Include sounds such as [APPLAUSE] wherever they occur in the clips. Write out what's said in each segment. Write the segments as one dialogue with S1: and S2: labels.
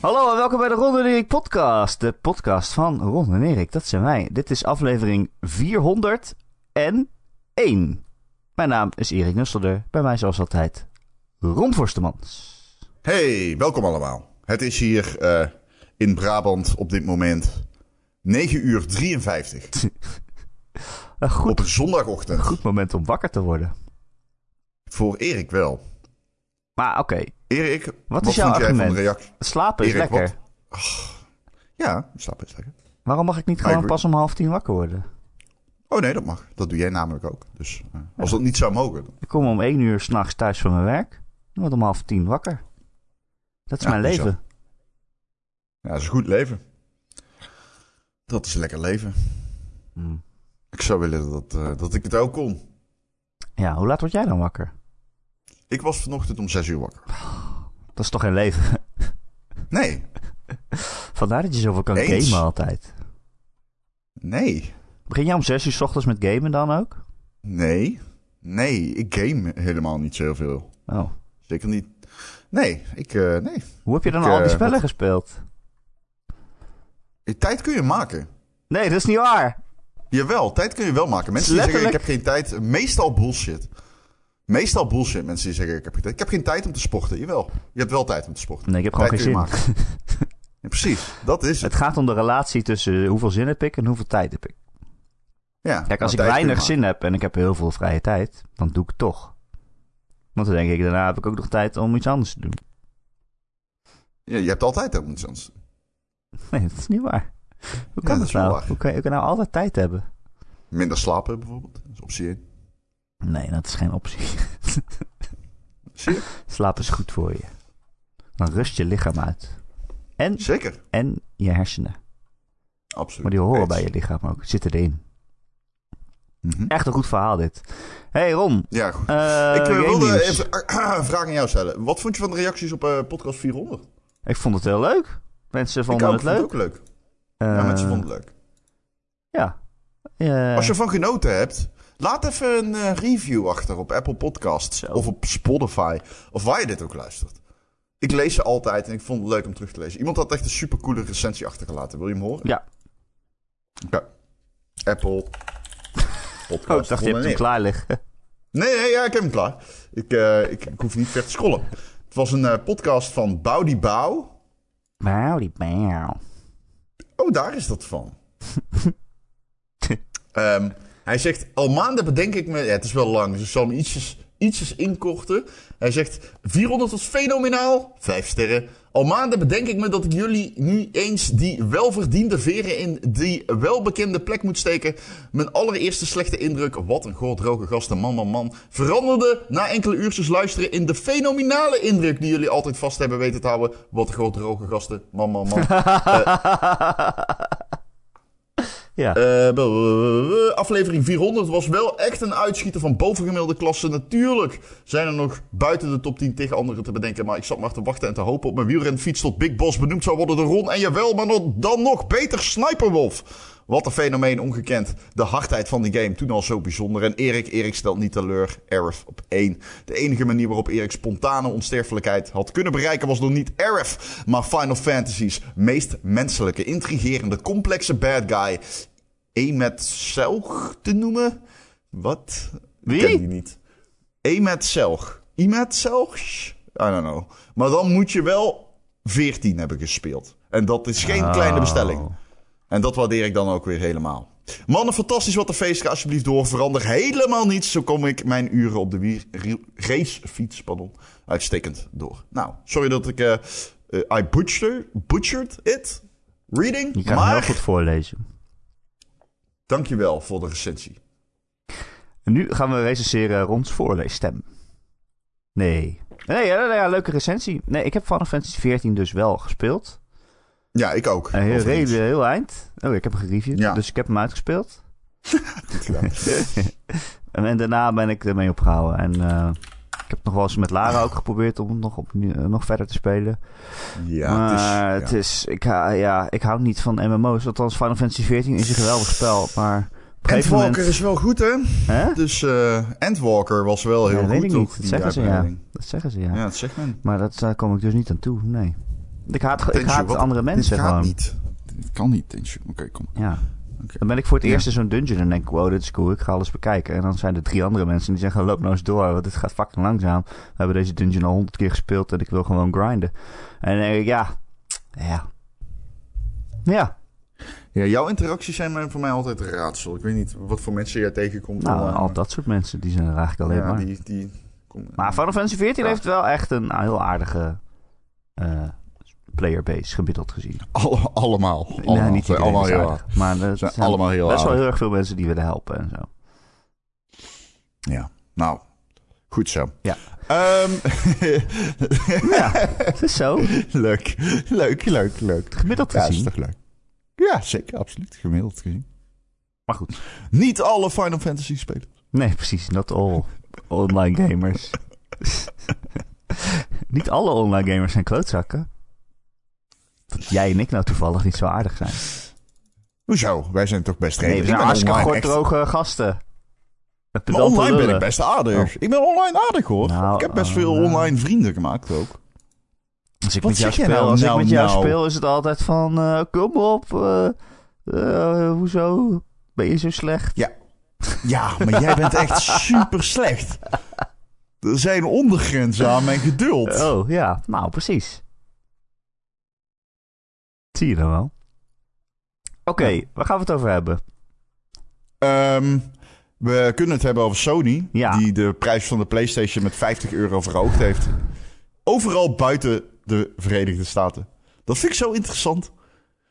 S1: Hallo en welkom bij de Ron en Erik podcast. De podcast van Ron en Erik, dat zijn wij. Dit is aflevering 401. Mijn naam is Erik Nusselder. Bij mij zoals altijd Ron Forstemans.
S2: Hey, welkom allemaal. Het is hier eh, in Brabant op dit moment 9 uur 53. [LAUGHS]
S1: Een goed,
S2: Op een zondagochtend.
S1: goed moment om wakker te worden.
S2: Voor Erik wel.
S1: Maar oké,
S2: Erik,
S1: Wat
S2: wat,
S1: is jouw argument?
S2: reactie?
S1: slapen is
S2: Erik,
S1: lekker.
S2: Ja, snap is lekker.
S1: Waarom mag ik niet gewoon pas om half tien wakker worden?
S2: Oh nee, dat mag. Dat doe jij namelijk ook. Dus eh, als dat niet zou mogen. dan-
S1: Ik kom om één uur s'nachts thuis van mijn werk. Ik word om half tien wakker. Dat is
S2: Ja,
S1: mijn leven.
S2: Ja, dat is een goed leven. Dat is een lekker leven.
S1: Hm.
S2: Ik zou willen dat, eh, dat ik het ook kon.
S1: Ja, hoe laat word jij dan wakker?
S2: Ik was vanochtend om 6 uur wakker. [SIGHS]
S1: Dat is toch geen leven? [LAUGHS]
S2: Nee,
S1: Vandaar dat je zoveel kan
S2: Eens.
S1: gamen altijd.
S2: nee,
S1: Begin jij om zes uur s ochtends met gamen dan ook?
S2: nee, nee. Ik game helemaal niet zo heel veel.
S1: Oh.
S2: Zeker niet. Nee, ik, eh, nee.
S1: Hoe heb je dan
S2: Ik,
S1: al die
S2: eh,
S1: spellen
S2: wat-
S1: gespeeld?
S2: Eh, Tijd kun je maken.
S1: Nee, dat is niet waar.
S2: Jawel, tijd kun je wel maken. Mensen die zeggen, ik heb geen tijd. Meestal bullshit. Meestal bullshit, mensen die zeggen, ik heb geen tijd. Ik heb geen tijd om te sporten. Jawel, je hebt wel tijd om te sporten.
S1: Nee, ik heb gewoon
S2: Tijd
S1: geen zin.
S2: je maken. [LAUGHS] Ja, precies, dat is het.
S1: Het gaat om de relatie tussen hoeveel zin heb ik en hoeveel tijd heb ik.
S2: Ja,
S1: Kijk, als ik weinig zin heb en ik heb heel veel vrije tijd, dan doe ik het toch. Want dan denk ik, daarna heb ik ook nog tijd om iets anders te doen.
S2: Ja, je hebt altijd om iets anders. [LAUGHS]
S1: Nee, dat is niet waar. Hoe
S2: Ja,
S1: kan
S2: dat
S1: dat, nou?
S2: waar.
S1: Hoe kan, je, hoe kan je nou altijd tijd hebben?
S2: Minder slapen bijvoorbeeld. Dat is optie 1.
S1: Nee, dat is geen optie. [LAUGHS]
S2: Zie je?
S1: Slapen is goed voor je. Dan rust je lichaam uit. En,
S2: Zeker,
S1: en je hersenen.
S2: absoluut.
S1: Maar die horen bij je lichaam ook. Zitten erin.
S2: Mhm.
S1: Echt een goed verhaal dit. hey Ron.
S2: Ja, goed.
S1: eh,
S2: ik eh, wilde even [CLEARS THROAT] een vraag aan jou stellen. Wat vond je van de reacties op eh, podcast 400?
S1: Ik vond het heel leuk. Mensen
S2: ik
S1: vonden
S2: ook,
S1: het
S2: vond
S1: leuk.
S2: het ook leuk. Ja, mensen vonden het leuk.
S1: Ja.
S2: Als je ervan genoten hebt, laat even een eh, review achter op Apple Podcasts
S1: Zo.
S2: of op Spotify of waar je dit ook luistert. Ik lees ze altijd en ik vond het leuk om terug te lezen. Iemand had echt een supercoole recensie achtergelaten. Wil je hem horen?
S1: Ja.
S2: Oké. Apple Podcast. [LAUGHS]
S1: Oh, ik dacht, je hebt hem klaar liggen.
S2: Nee, nee, ja, ik heb hem klaar. Ik, eh, ik, ik hoef niet ver te scrollen. Het was een eh, podcast van Boudi Bouw.
S1: Bauw, bauw.
S2: Oh, daar is dat van. [LAUGHS] Ehm, hij zegt, al maanden bedenk ik me... Ja, het is wel lang, dus ik zal hem ietsjes, ietsjes inkorten. Hij zegt, 400 was fenomenaal. Vijf sterren. Al maanden bedenk ik me dat ik jullie nu eens die welverdiende veren in die welbekende plek moet steken. Mijn allereerste slechte indruk, wat een goor droge gasten, man, man, man, veranderde na enkele uurtjes luisteren in de fenomenale indruk die jullie altijd vast hebben weten te houden. Wat een goor droge gasten, man, man, man. [LAUGHS]
S1: ja.
S2: Blablabla. aflevering 400 was wel echt een uitschieter van bovengemiddelde klasse. Natuurlijk zijn er nog buiten de top 10 tegen anderen te bedenken. Maar ik zat maar te wachten en te hopen op mijn wielrenfiets tot Big Boss benoemd zou worden door Ron. En jawel, maar dan nog beter Sniperwolf. Wat een fenomeen ongekend. De hardheid van die game, toen al zo bijzonder. En Erik, Erik stelt niet teleur. Arif op 1. De enige manier waarop Erik spontane onsterfelijkheid had kunnen bereiken was door niet Arif, maar Final Fantasy's meest menselijke, intrigerende, complexe bad guy. Emet Selg te noemen? Wat?
S1: Wie?
S2: Ik ken die niet. Emet Selg. Emet Selg? I don't know. Maar dan moet je wel 14 hebben gespeeld. En dat is geen
S1: Oh.
S2: kleine bestelling. En dat waardeer ik dan ook weer helemaal. Mannen, fantastisch wat de feest. Ga alsjeblieft door. Verander helemaal niets. Zo kom ik mijn uren op de wier- racefiets pardon, uitstekend door. Nou, sorry dat ik... eh eh, I butcher, butchered it. Reading.
S1: Je kan heel goed voorlezen.
S2: dankjewel voor de recensie.
S1: En nu gaan we recenseren Rons voorleesstem. Nee. Nee, ja, leuke recensie. Nee, ik heb Final Fantasy 14 dus wel gespeeld.
S2: Ja, ik ook.
S1: En heel, heel, eind. Oh, ik heb hem gereviewd.
S2: Ja.
S1: Dus ik heb hem uitgespeeld. [LAUGHS] En, [LAUGHS] en daarna ben ik ermee opgehouden. En eh, ik heb nog wel eens met Lara ook geprobeerd om het nog, opnieuw- eh, nog verder te spelen.
S2: Ja,
S1: maar
S2: het is,
S1: het is, ik, ja, ik hou niet van MMO's. Althans, Final Fantasy 14 is een geweldig spel. Maar een
S2: Endwalker
S1: moment...
S2: is wel goed, hè?
S1: Hè?
S2: Dus eh Endwalker was wel heel
S1: Ja, dat
S2: goed.
S1: weet ik
S2: ook,
S1: niet. Dat zeggen ze, ja. Dat zeggen ze, ja.
S2: Ja, dat zegt men.
S1: Maar dat, daar kom ik dus niet aan toe, nee. Ik haat, ik haat
S2: wat-
S1: andere mensen
S2: dit gaat
S1: gewoon.
S2: niet. Dit kan niet, Tenshu. Oké, kom.
S1: Ja. Dan ben ik voor het
S2: Ja.
S1: eerst in zo'n dungeon en denk ik, wow, dit is cool, ik ga alles bekijken. En dan zijn er drie andere mensen die zeggen, loop nou eens door, want dit gaat fucking langzaam. We hebben deze dungeon al honderd keer gespeeld en ik wil gewoon grinden. En dan denk ik, ja, ja. Ja,
S2: Ja, jouw interacties zijn voor mij altijd een raadsel. Ik weet niet wat voor mensen jij tegenkomt.
S1: nou,
S2: online,
S1: al dat soort mensen, die zijn er eigenlijk alleen
S2: ja,
S1: maar.
S2: die, die, kom-
S1: Maar Final Fantasy XIV
S2: Ja.
S1: heeft wel echt een heel aardige eh playerbase, gemiddeld gezien.
S2: Alle- allemaal. allemaal.
S1: nee, niet
S2: Zijn
S1: iedereen
S2: allemaal heel
S1: aardig. Maar er
S2: Zijn
S1: zijn
S2: allemaal heel
S1: best wel heel erg veel mensen die willen helpen en zo.
S2: Ja, nou, goed zo.
S1: Ja.
S2: Ehm, [LAUGHS]
S1: Ja, het is zo. [LAUGHS]
S2: leuk, leuk, leuk, leuk.
S1: Gemiddeld
S2: Ja, is
S1: gezien.
S2: toch leuk? Ja, zeker, absoluut. Gemiddeld gezien.
S1: Maar goed.
S2: Niet alle Final Fantasy spelen.
S1: Nee, precies. Not all online gamers. [LAUGHS] niet alle online gamers zijn klootzakken. Dat jij en ik nou toevallig niet zo aardig zijn.
S2: Hoezo? Wij zijn toch best
S1: Nee,
S2: redelijk.
S1: we zijn hartstikke gorddroge gasten.
S2: Maar online ben ik best aardig.
S1: Oh.
S2: Ik ben online aardig hoor.
S1: Nou,
S2: ik heb best
S1: uh,
S2: veel
S1: nou.
S2: online vrienden gemaakt ook.
S1: Als ik
S2: Wat
S1: met jou speel,
S2: nou?
S1: als
S2: Nou,
S1: ik met jou
S2: nou.
S1: speel, is het altijd van... eh, kom op, eh, eh, hoezo ben je zo slecht?
S2: Ja, maar jij bent echt [LAUGHS] super slecht. Er zijn ondergrenzen aan mijn geduld.
S1: Oh, ja. Nou, precies. Zie je dan wel. Oké,
S2: Ja.
S1: waar gaan we het over hebben?
S2: Ehm, we kunnen het hebben over Sony,
S1: Ja.
S2: die de prijs van de PlayStation met 50 euro verhoogd heeft. Overal buiten de Verenigde Staten. Dat vind ik zo interessant.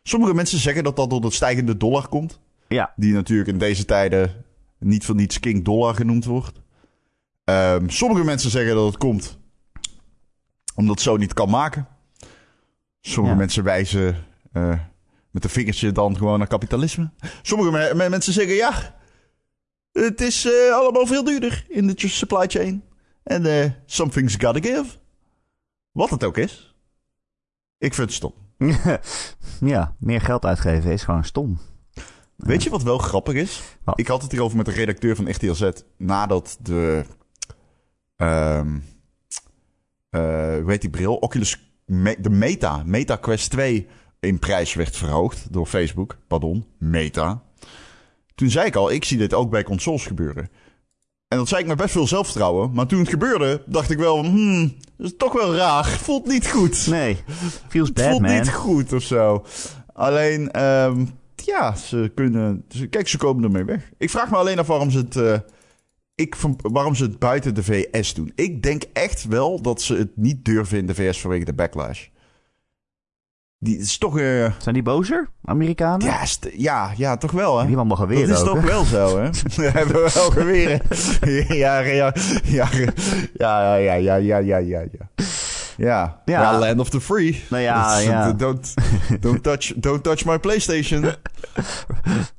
S2: Sommige mensen zeggen dat dat door de stijgende dollar komt.
S1: Ja,
S2: Die natuurlijk in deze tijden niet voor niets King Dollar genoemd wordt. Ehm, sommige mensen zeggen dat het komt omdat Sony het kan maken. Sommige
S1: Ja.
S2: mensen wijzen eh, met een vingertje dan gewoon naar kapitalisme. Sommige me- me- mensen zeggen ja, het is eh, allemaal veel duurder in de supply chain. En eh something's gotta give. Wat het ook is. Ik vind het stom. [LAUGHS]
S1: ja, meer geld uitgeven is gewoon stom.
S2: Weet je wat wel grappig is?
S1: Wat?
S2: Ik had het hierover met de redacteur van RTLZ nadat de. eh, hoe heet die bril? Oculus. Me- de Meta. Meta Quest 2 in prijs werd verhoogd door Facebook. Pardon, Meta. Toen zei ik al, ik zie dit ook bij consoles gebeuren. En dat zei ik met best veel zelfvertrouwen. Maar toen het gebeurde, dacht ik wel, hmm, dat is toch wel raar. Voelt niet goed.
S1: Nee, feels
S2: Het
S1: bad,
S2: voelt
S1: man.
S2: niet goed of zo. Alleen, ehm, ja, ze kunnen. Kijk, ze komen ermee weg. Ik vraag me alleen af waarom ze het. eh, ik, waarom ze het buiten de VS doen. Ik denk echt wel dat ze het niet durven in de VS vanwege de backlash. Die is toch. eh,
S1: Zijn die bozer, Amerikanen?
S2: ja, ja, ja, toch wel, hè?
S1: Die hebben allemaal geweren
S2: Dat is
S1: ook,
S2: toch
S1: hè?
S2: wel zo, hè? We hebben wel geweren. Ja, ja, ja, ja, ja, ja, ja, ja, ja, ja, ja. Ja, land of the free.
S1: Nou ja,
S2: is-
S1: ja.
S2: Don't, don't, touch, don't touch my PlayStation.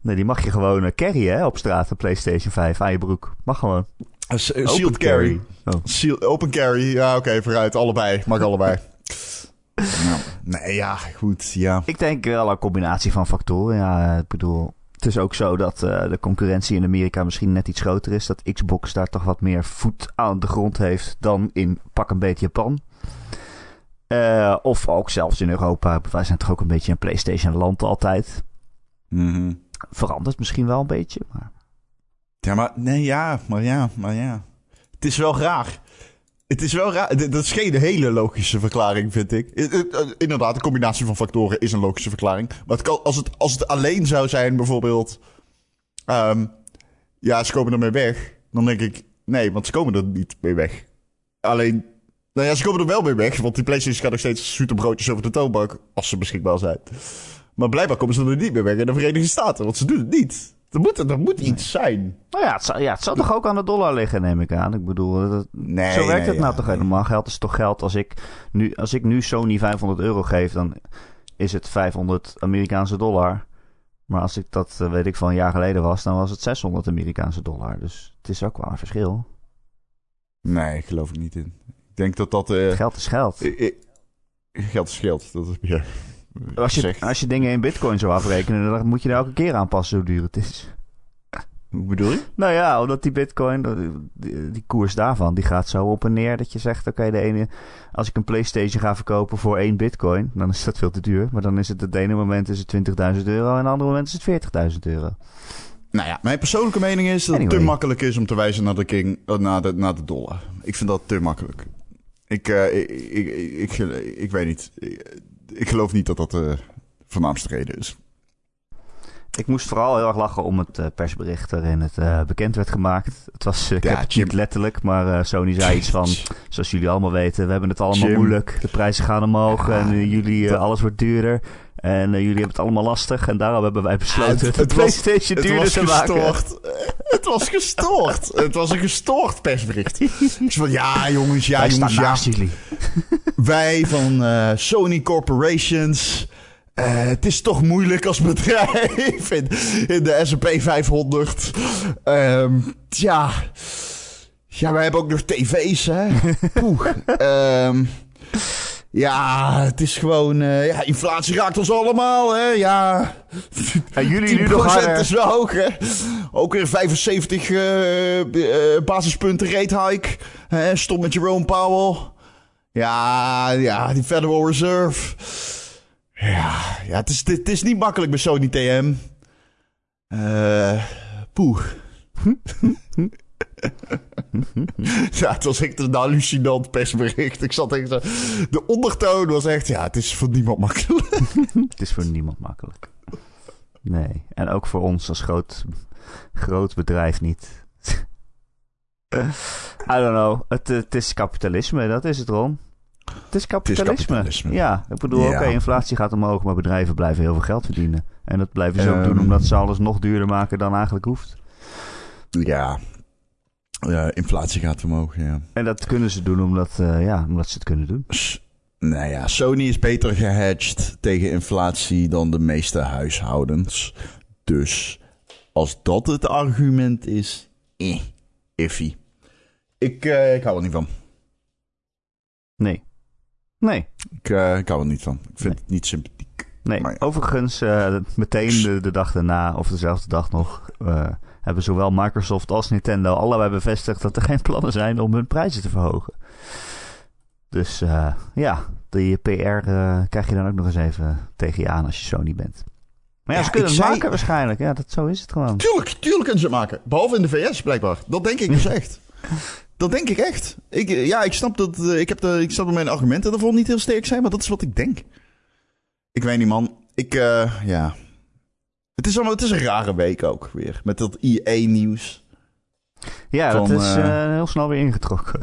S1: Nee, die mag je gewoon eh, carryen hè, op straat, een PlayStation 5 aan je broek. Mag gewoon.
S2: Uh, s- uh,
S1: Open
S2: sealed carry.
S1: Oh.
S2: Seal, open carry. Ja, oké, vooruit. Allebei. Mag allebei. Nou, nee, ja, goed. Ja.
S1: Ik denk wel een combinatie van factoren. Ja, ik bedoel, het is ook zo dat eh, de concurrentie in Amerika misschien net iets groter is. Dat Xbox daar toch wat meer voet aan de grond heeft dan in pak een beetje Japan. Eh, of ook zelfs in Europa. Wij zijn toch ook een beetje een PlayStation land altijd.
S2: Mhm.
S1: Verandert misschien wel een beetje. Maar...
S2: Ja, maar nee, ja, maar ja, maar ja. Het is wel raar. Het is wel raar. Dat is geen hele logische verklaring, vind ik. Uh, Inderdaad, een combinatie van factoren is een logische verklaring. Maar als, het, als het alleen zou zijn, bijvoorbeeld. ehm, ja, ze komen ermee weg. Dan denk ik, nee, want ze komen er niet mee weg. Alleen, nou ja, ze komen er wel mee weg. Want die PlayStation gaat nog steeds zoete broodjes over de toonbank. Als ze beschikbaar zijn. Maar blijkbaar komen ze er niet mee weg in de Verenigde Staten. Want ze doen het niet. Er moet, er moet iets zijn.
S1: Nou ja, het zal, ja, het zal toch ook aan de dollar liggen, neem ik aan. Ik bedoel, dat,
S2: Nee,
S1: zo werkt
S2: nee,
S1: het nou
S2: ja,
S1: toch helemaal. Geld is toch geld. Als ik, nu, als ik nu Sony 500 euro geef, dan is het 500 Amerikaanse dollar. Maar als ik dat, eh, weet ik, van een jaar geleden was, dan was het 600 Amerikaanse dollar. Dus het is ook wel een verschil.
S2: Nee, ik geloof ik niet in. Ik denk dat dat... eh,
S1: Geld is geld.
S2: geld is geld. Dat is meer...
S1: Als je, als je dingen in bitcoin zou afrekenen, dan moet je er elke keer aanpassen hoe duur het is.
S2: Hoe bedoel je?
S1: Nou ja, omdat die bitcoin, die, die koers daarvan, die gaat zo op en neer dat je zegt, oké, de ene, als ik een Playstation ga verkopen voor één bitcoin, dan is dat veel te duur. Maar dan is het het ene moment is het 20.000 euro en het andere moment is het 40.000 euro.
S2: Nou ja, mijn persoonlijke mening is dat het te makkelijk is om te wijzen naar de, king, eh, naar de, naar de dollar. Ik vind dat te makkelijk. Ik, eh, ik, ik, ik, ik weet niet. Ik, geloof niet dat dat de voornaamste reden is.
S1: Ik moest vooral heel erg lachen om het eh, persbericht waarin het eh, bekend werd gemaakt. Het was, eh, ik
S2: Ja,
S1: heb het niet letterlijk, maar eh, Sony zei iets van, zoals jullie allemaal weten, we hebben het allemaal
S2: Jim.
S1: moeilijk. De prijzen gaan omhoog
S2: Ja,
S1: en eh, jullie, eh, alles wordt duurder. En eh, jullie hebben het allemaal lastig en daarom hebben wij besloten
S2: het-
S1: het,
S2: het
S1: de PlayStation duurder
S2: was
S1: maken.
S2: gestoord. Het was gestoord. Het was een gestoord persbericht. Zei van, ja jongens, ja
S1: wij
S2: jongens, ja.
S1: jullie.
S2: Wij van eh, Sony Corporations. eh, het is toch moeilijk als bedrijf in, in de S&P 500. Ehm ja. Ja, wij hebben ook nog tv's, hè. [LAUGHS] Poeh. Ehm, ja, het is gewoon... eh, ja, inflatie raakt ons allemaal, hè. Ja.
S1: En jullie nu
S2: 10%
S1: nog harder.
S2: is wel hoog, hè. Ook weer 75 eh, eh, basispunten rate hike. Hè, stop met Jerome Powell. Ja, ja, die Federal Reserve. Ja, ja het, is, het is niet makkelijk bij Sony TM. Eh poeh. [LAUGHS] [LAUGHS] ja, het was echt een hallucinant persbericht. Ik zat echt zo... De ondertoon was echt... Ja, het is voor niemand makkelijk. [LAUGHS]
S1: Het is voor niemand makkelijk. Nee, en ook voor ons als groot, groot bedrijf niet. [LAUGHS] I don't know. Het, het is kapitalisme, dat is het, Ron. Het is kapitalisme.
S2: kapitalisme.
S1: Ja, ik bedoel,
S2: Ja.
S1: oké, inflatie gaat omhoog, maar bedrijven blijven heel veel geld verdienen. En dat blijven ze ook doen
S2: Ehm.
S1: omdat ze alles nog duurder maken dan eigenlijk hoeft.
S2: Ja. Ja, inflatie gaat omhoog, ja.
S1: En dat kunnen ze doen omdat, eh, ja, omdat ze het kunnen doen.
S2: S- Nou ja, Sony is beter gehedged tegen inflatie dan de meeste huishoudens. Dus als dat het argument is, eh, iffy. Ik, eh, ik hou er niet van.
S1: Nee. Nee.
S2: Ik, eh, ik hou er niet van. Ik vind
S1: Nee.
S2: het niet sympathiek.
S1: Nee,
S2: Maar ja.
S1: overigens, meteen de, de dag daarna, of dezelfde dag nog, hebben zowel Microsoft als Nintendo allebei bevestigd dat er geen plannen zijn om hun prijzen te verhogen. Dus eh, ja, die PR eh, krijg je dan ook nog eens even tegen je aan als je Sony bent. Maar ja,
S2: Ja,
S1: ze kunnen het
S2: zei-
S1: maken waarschijnlijk. Ja, dat, zo is het gewoon.
S2: Tuurlijk, tuurlijk kunnen ze het maken. Behalve in de VS, blijkbaar. Dat denk ik dus [LAUGHS] echt. Dat denk ik echt. Ik, eh, ja, ik snap dat. ik, heb de, ik snap dat mijn argumenten daarvoor niet heel sterk zijn, maar dat is wat ik denk. Ik weet niet, man. Ik, ja. Het is, allemaal, het is een rare week ook weer. Met dat IE-nieuws.
S1: Ja, dat is
S2: eh,
S1: eh, heel snel weer ingetrokken.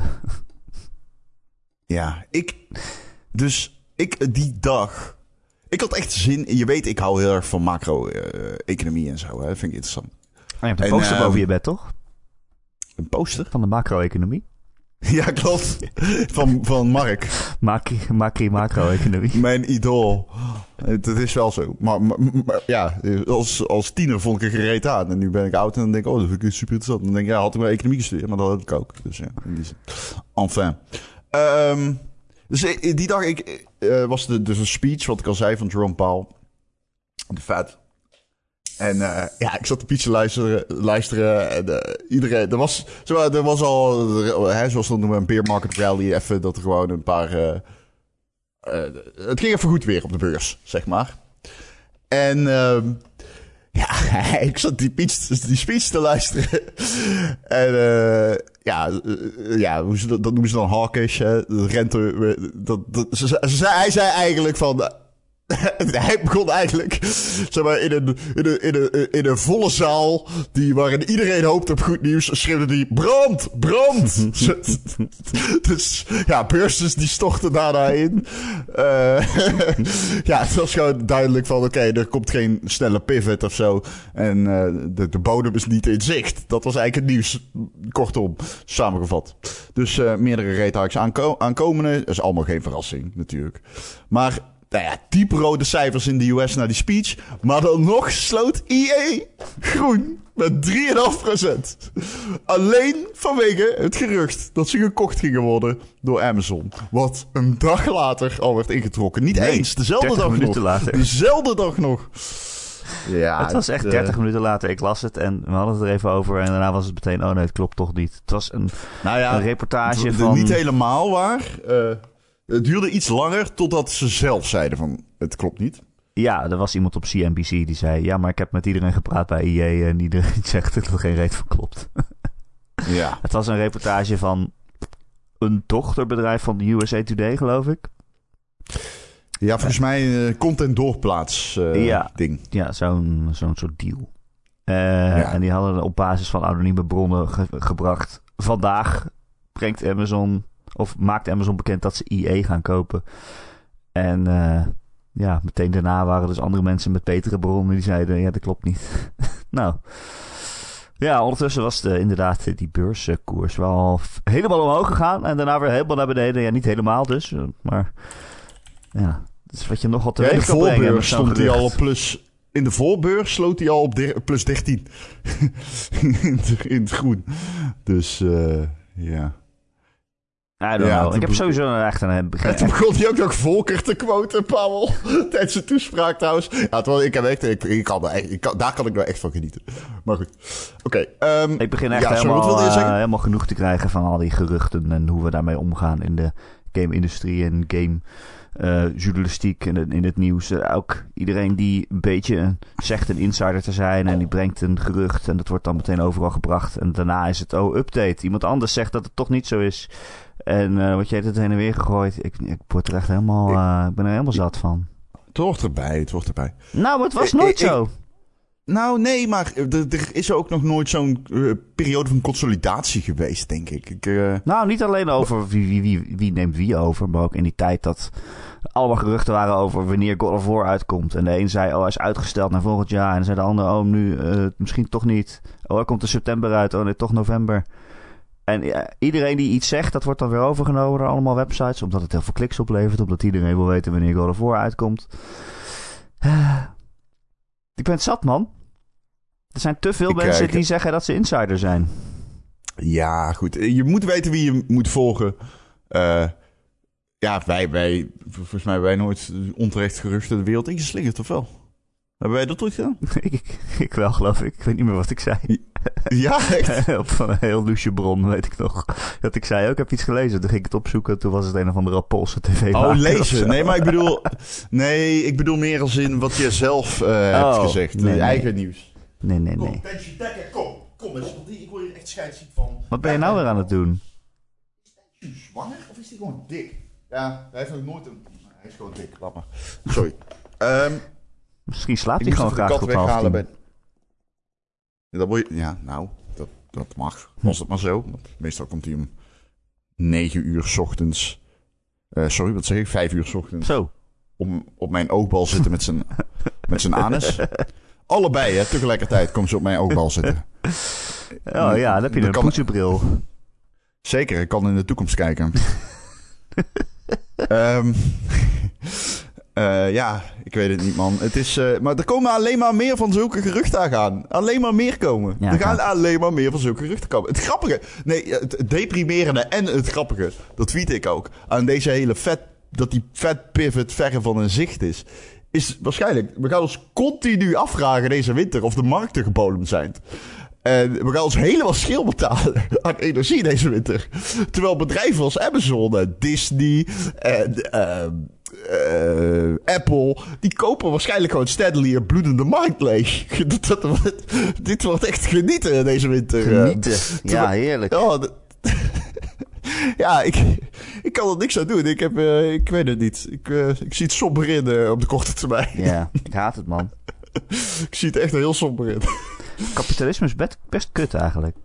S2: Ja, ik. Dus ik, die dag. Ik had echt zin. Je weet, ik hou heel erg van macro-economie en zo. Hè. Dat vind ik interessant.
S1: Oh, je hebt een
S2: En,
S1: poster
S2: ehm,
S1: boven je bed, toch?
S2: Een poster?
S1: Van de macro-economie. [LAUGHS]
S2: Ja, klopt. Van, van Mark.
S1: Macri, macri macro-economie.
S2: Mijn idool. Het, het is wel zo. Maar, maar- maar ja, als, als tiener vond ik er gereed aan. En nu ben ik oud en dan denk ik, oh, dat vind ik super interessant. Dan denk ik, ja, had ik maar economie gestudeerd, maar dat had ik ook. Dus ja, in die zin. Enfin. Ehm, dus eh, die dag ik, eh, was de, dus een speech, wat ik al zei, van Jerome Powell. De vet. En eh, ja, ik zat de te luisteren, luisteren en eh, iedereen, er was, er was al, hè, zoals dat noemen, een bear market rally, even dat er gewoon een paar, eh, het ging even goed weer op de beurs, zeg maar. En ehm, ja, [LAUGHS] ik zat die, speech, die speech te luisteren. en ja, ja hoe ze dat, noemen ze dan hawkish. Hè? De rente, dat, ze- hij zei eigenlijk van... [LAUGHS] hij begon eigenlijk zeg maar, in, een, in, een, in, een, in een volle zaal die, waarin iedereen hoopt op goed nieuws. Schreeuwde die brand, brand. [LAUGHS] dus ja, beursers die stortten daarna in. Eh, [LAUGHS] ja, het was gewoon duidelijk van oké, er komt geen snelle pivot of zo. En eh, de, de bodem is niet in zicht. Dat was eigenlijk het nieuws. Kortom, samengevat. Dus eh, meerdere rate aanko aankomende. Dat is allemaal geen verrassing natuurlijk. Maar nou ja, diep rode cijfers in de US na die speech. Maar dan nog sloot EA groen met 3,5%. Alleen vanwege het gerucht dat ze gekocht gingen worden door Amazon. Wat een dag later al werd ingetrokken. Niet
S1: Nee,
S2: eens, dezelfde
S1: 30
S2: dag nog.
S1: minuten later.
S2: Dezelfde dag nog. Ja,
S1: het was echt
S2: eh,
S1: 30 minuten later. Ik las het en we hadden het er even over. En daarna was het meteen, oh nee, het klopt toch niet. Het was een,
S2: nou ja,
S1: een reportage
S2: het-
S1: van...
S2: Niet helemaal waar. Eh, het duurde iets langer totdat ze zelf zeiden van... Het klopt niet.
S1: Ja, er was iemand op CNBC die zei... Ja, maar ik heb met iedereen gepraat bij IE en iedereen [LAUGHS] zegt dat er geen reet van klopt. [LAUGHS]
S2: Ja.
S1: Het was een reportage van een dochterbedrijf van de USA Today, geloof ik.
S2: Ja, volgens mij eh, content doorplaats eh,
S1: Ja.
S2: ding.
S1: Ja, zo'n zo'n soort deal. Eh, En die hadden op basis van anonieme bronnen ge- gebracht. Vandaag brengt Amazon, of maakt Amazon bekend dat ze IE gaan kopen. En eh, ja, meteen daarna waren dus andere mensen met betere bronnen die zeiden: ja, dat klopt niet. [LAUGHS] nou. Ja, ondertussen was de, inderdaad eh, die beurskoers wel helemaal omhoog gegaan. En daarna weer helemaal naar beneden. Ja, niet helemaal dus. eh, Maar ja, dat is wat je nogal
S2: Ja, in de voorbeurs stond hij al op plus... In de voorbeurs sloot hij al op plus 13. [LAUGHS] in, het, in het groen. Dus ja.
S1: I don't
S2: Ja,
S1: know. Ik heb sowieso een echt een...
S2: En [LAUGHS] toen begon hij ook nog Volker te quoten, Pavel. [LAUGHS] Tijdens zijn toespraak trouwens. Ja, terwijl ik heb echt... Ik, ik kan, ik kan, daar kan ik nou echt van genieten. Maar goed. Oké. ehm,
S1: Ik begin echt
S2: Ja,
S1: helemaal, eh, helemaal genoeg te krijgen van al die geruchten en hoe we daarmee omgaan in de game-industrie en game eh, journalistiek en in, in het nieuws. Eh, ook iedereen die een beetje zegt een insider te zijn en die brengt een gerucht en dat wordt dan meteen overal gebracht. En daarna is het, oh, update. Iemand anders zegt dat het toch niet zo is. En eh wat jij het heen en weer gegooid. Ik, ik word er echt helemaal, eh, ik ben er helemaal zat van.
S2: het hoort erbij, het hoort erbij.
S1: Nou, het was
S2: Ik-
S1: nooit
S2: ik-
S1: zo.
S2: Nou, nee, maar er, er is ook nog nooit zo'n eh, periode van consolidatie geweest, denk ik. ik eh,
S1: Nou, niet alleen over wie, wie, wie, wie neemt wie over, maar ook in die tijd dat allemaal geruchten waren over wanneer God of War uitkomt. En de een zei, oh, hij is uitgesteld naar volgend jaar. En dan zei de ander, oh, nu eh, misschien toch niet. Oh, hij komt in september uit. Oh, nee, toch november. En ja, iedereen die iets zegt, dat wordt dan weer overgenomen door allemaal websites. Omdat het heel veel kliks oplevert. Omdat iedereen wil weten wanneer God of War uitkomt. Eh, ik ben het zat, man. Er zijn te veel
S2: Ik, eh,
S1: mensen die zeggen dat ze insider zijn.
S2: Ja, goed. Je moet weten wie je moet volgen. Eh, ja, wij, wij, volgens mij wij nooit onterecht geruchten de wereld ingeslingerd, of wel? Hebben wij dat ooit gedaan?
S1: ik, [LAUGHS] ik, ik wel, geloof ik. Ik weet niet meer wat ik zei.
S2: Ja, echt? [LAUGHS]
S1: Op een heel loesje bron, weet ik nog. Dat ik zei, oh, ik heb iets gelezen. Toen ging ik het opzoeken. Toen was het een of andere Poolse tv
S2: Oh, lezen. Nee, maar ik bedoel... Nee, ik bedoel meer als in wat je zelf eh, hebt
S1: Oh,
S2: gezegd.
S1: nee, nee.
S2: eigen nieuws.
S1: Nee, nee, nee.
S2: Kom. Kom eens, want die- ik word hier echt scheidsziek van.
S1: Wat ben je nou weer aan het doen?
S2: Is hij zwanger of is hij gewoon dik? Ja, hij heeft nog nooit een... Hij is gewoon dik, laat maar. Sorry. Ehm
S1: Misschien slaapt hij gewoon
S2: de
S1: graag tot half.
S2: Ja, dat je... Ja, nou, dat, dat mag. Was het maar zo. Want meestal komt hij om 9 uur 's ochtends... eh, sorry, wat zeg ik? 5 uur 's ochtends.
S1: Zo.
S2: Om op mijn oogbal zitten met zijn, [LAUGHS] met zijn anus. Allebei, hè, tegelijkertijd komen ze op mijn oogbal zitten.
S1: Oh ja, dan heb je
S2: Dat
S1: een poetsenbril.
S2: Zeker, ik kan in de toekomst kijken. [LAUGHS] Ehm, eh, ja, ik weet het niet, man. Het is, eh, maar er komen alleen maar meer van zulke geruchten aan. Alleen maar meer komen.
S1: Ja,
S2: er gaan alleen maar meer van zulke geruchten komen. Het grappige, nee, het deprimerende en het grappige, dat tweet ik ook, aan deze hele vet, dat die vet pivot verre van een zicht is, is waarschijnlijk, we gaan ons continu afvragen deze winter of de markten gebodemd zijn. En we gaan ons helemaal schil betalen [LAUGHS] aan energie deze winter. Terwijl bedrijven als Amazon en Disney en ehm, eh, Apple... die kopen waarschijnlijk gewoon steadily een bloedende markt leeg. [LAUGHS] Dat, dat- dit wordt echt genieten deze winter. eh.
S1: Genieten. [LAUGHS] Ja, heerlijk.
S2: Ja, d- [LAUGHS] ja ik, ik kan er niks aan doen. Ik, heb, eh, ik weet het niet. Ik, ik zie het somber in op de korte termijn.
S1: Ja, ik haat het, man.
S2: Ik zie het echt heel somber in.
S1: Kapitalisme is best, best kut eigenlijk.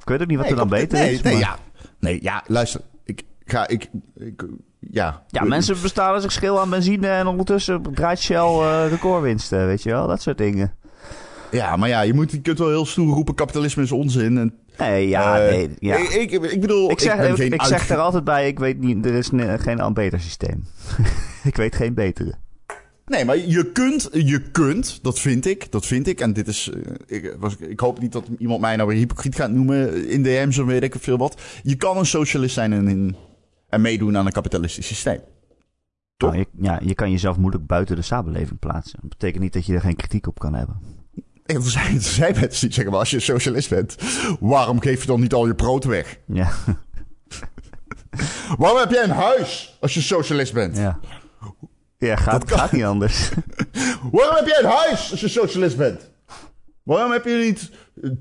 S1: Ik weet ook niet wat er dan beter
S2: nee,
S1: is.
S2: Nee,
S1: maar-
S2: ja. nee, ja, luister. Ik ga, ik, ik ja.
S1: Ja, mensen bestalen zich schil aan benzine en ondertussen draait Shell eh, recordwinsten, weet je wel? Dat soort dingen.
S2: Ja, maar ja, je, moet, je kunt wel heel stoer roepen, kapitalisme is onzin. En,
S1: Nee, ja,
S2: eh,
S1: nee, ja.
S2: Ik, ik, ik bedoel,
S1: Ik zeg, ik, zeg er altijd bij, ik weet niet, er is ne- geen al beter systeem. [LAUGHS] ik weet geen betere.
S2: Nee, maar je kunt, je kunt, dat vind ik, dat vind ik. En dit is, eh, ik, was, ik hoop niet dat iemand mij nou weer hypocriet gaat noemen in DM's of weet ik veel wat. Je kan een socialist zijn en, in, en meedoen aan een kapitalistisch systeem. Toch?
S1: Nou, je, ja, je kan jezelf moeilijk buiten de samenleving plaatsen. Dat betekent niet dat je er geen kritiek op kan hebben.
S2: En Er zijn, er [LAUGHS] zijn mensen die zeggen, maar als je socialist bent, waarom geef je dan niet al je brood weg?
S1: Ja, [LAUGHS]
S2: Waarom heb jij een huis als je socialist bent?
S1: ja. Ja, gaat,
S2: kan.
S1: gaat niet anders. [LAUGHS]
S2: Waarom heb jij een huis als je socialist bent? Waarom heb je niet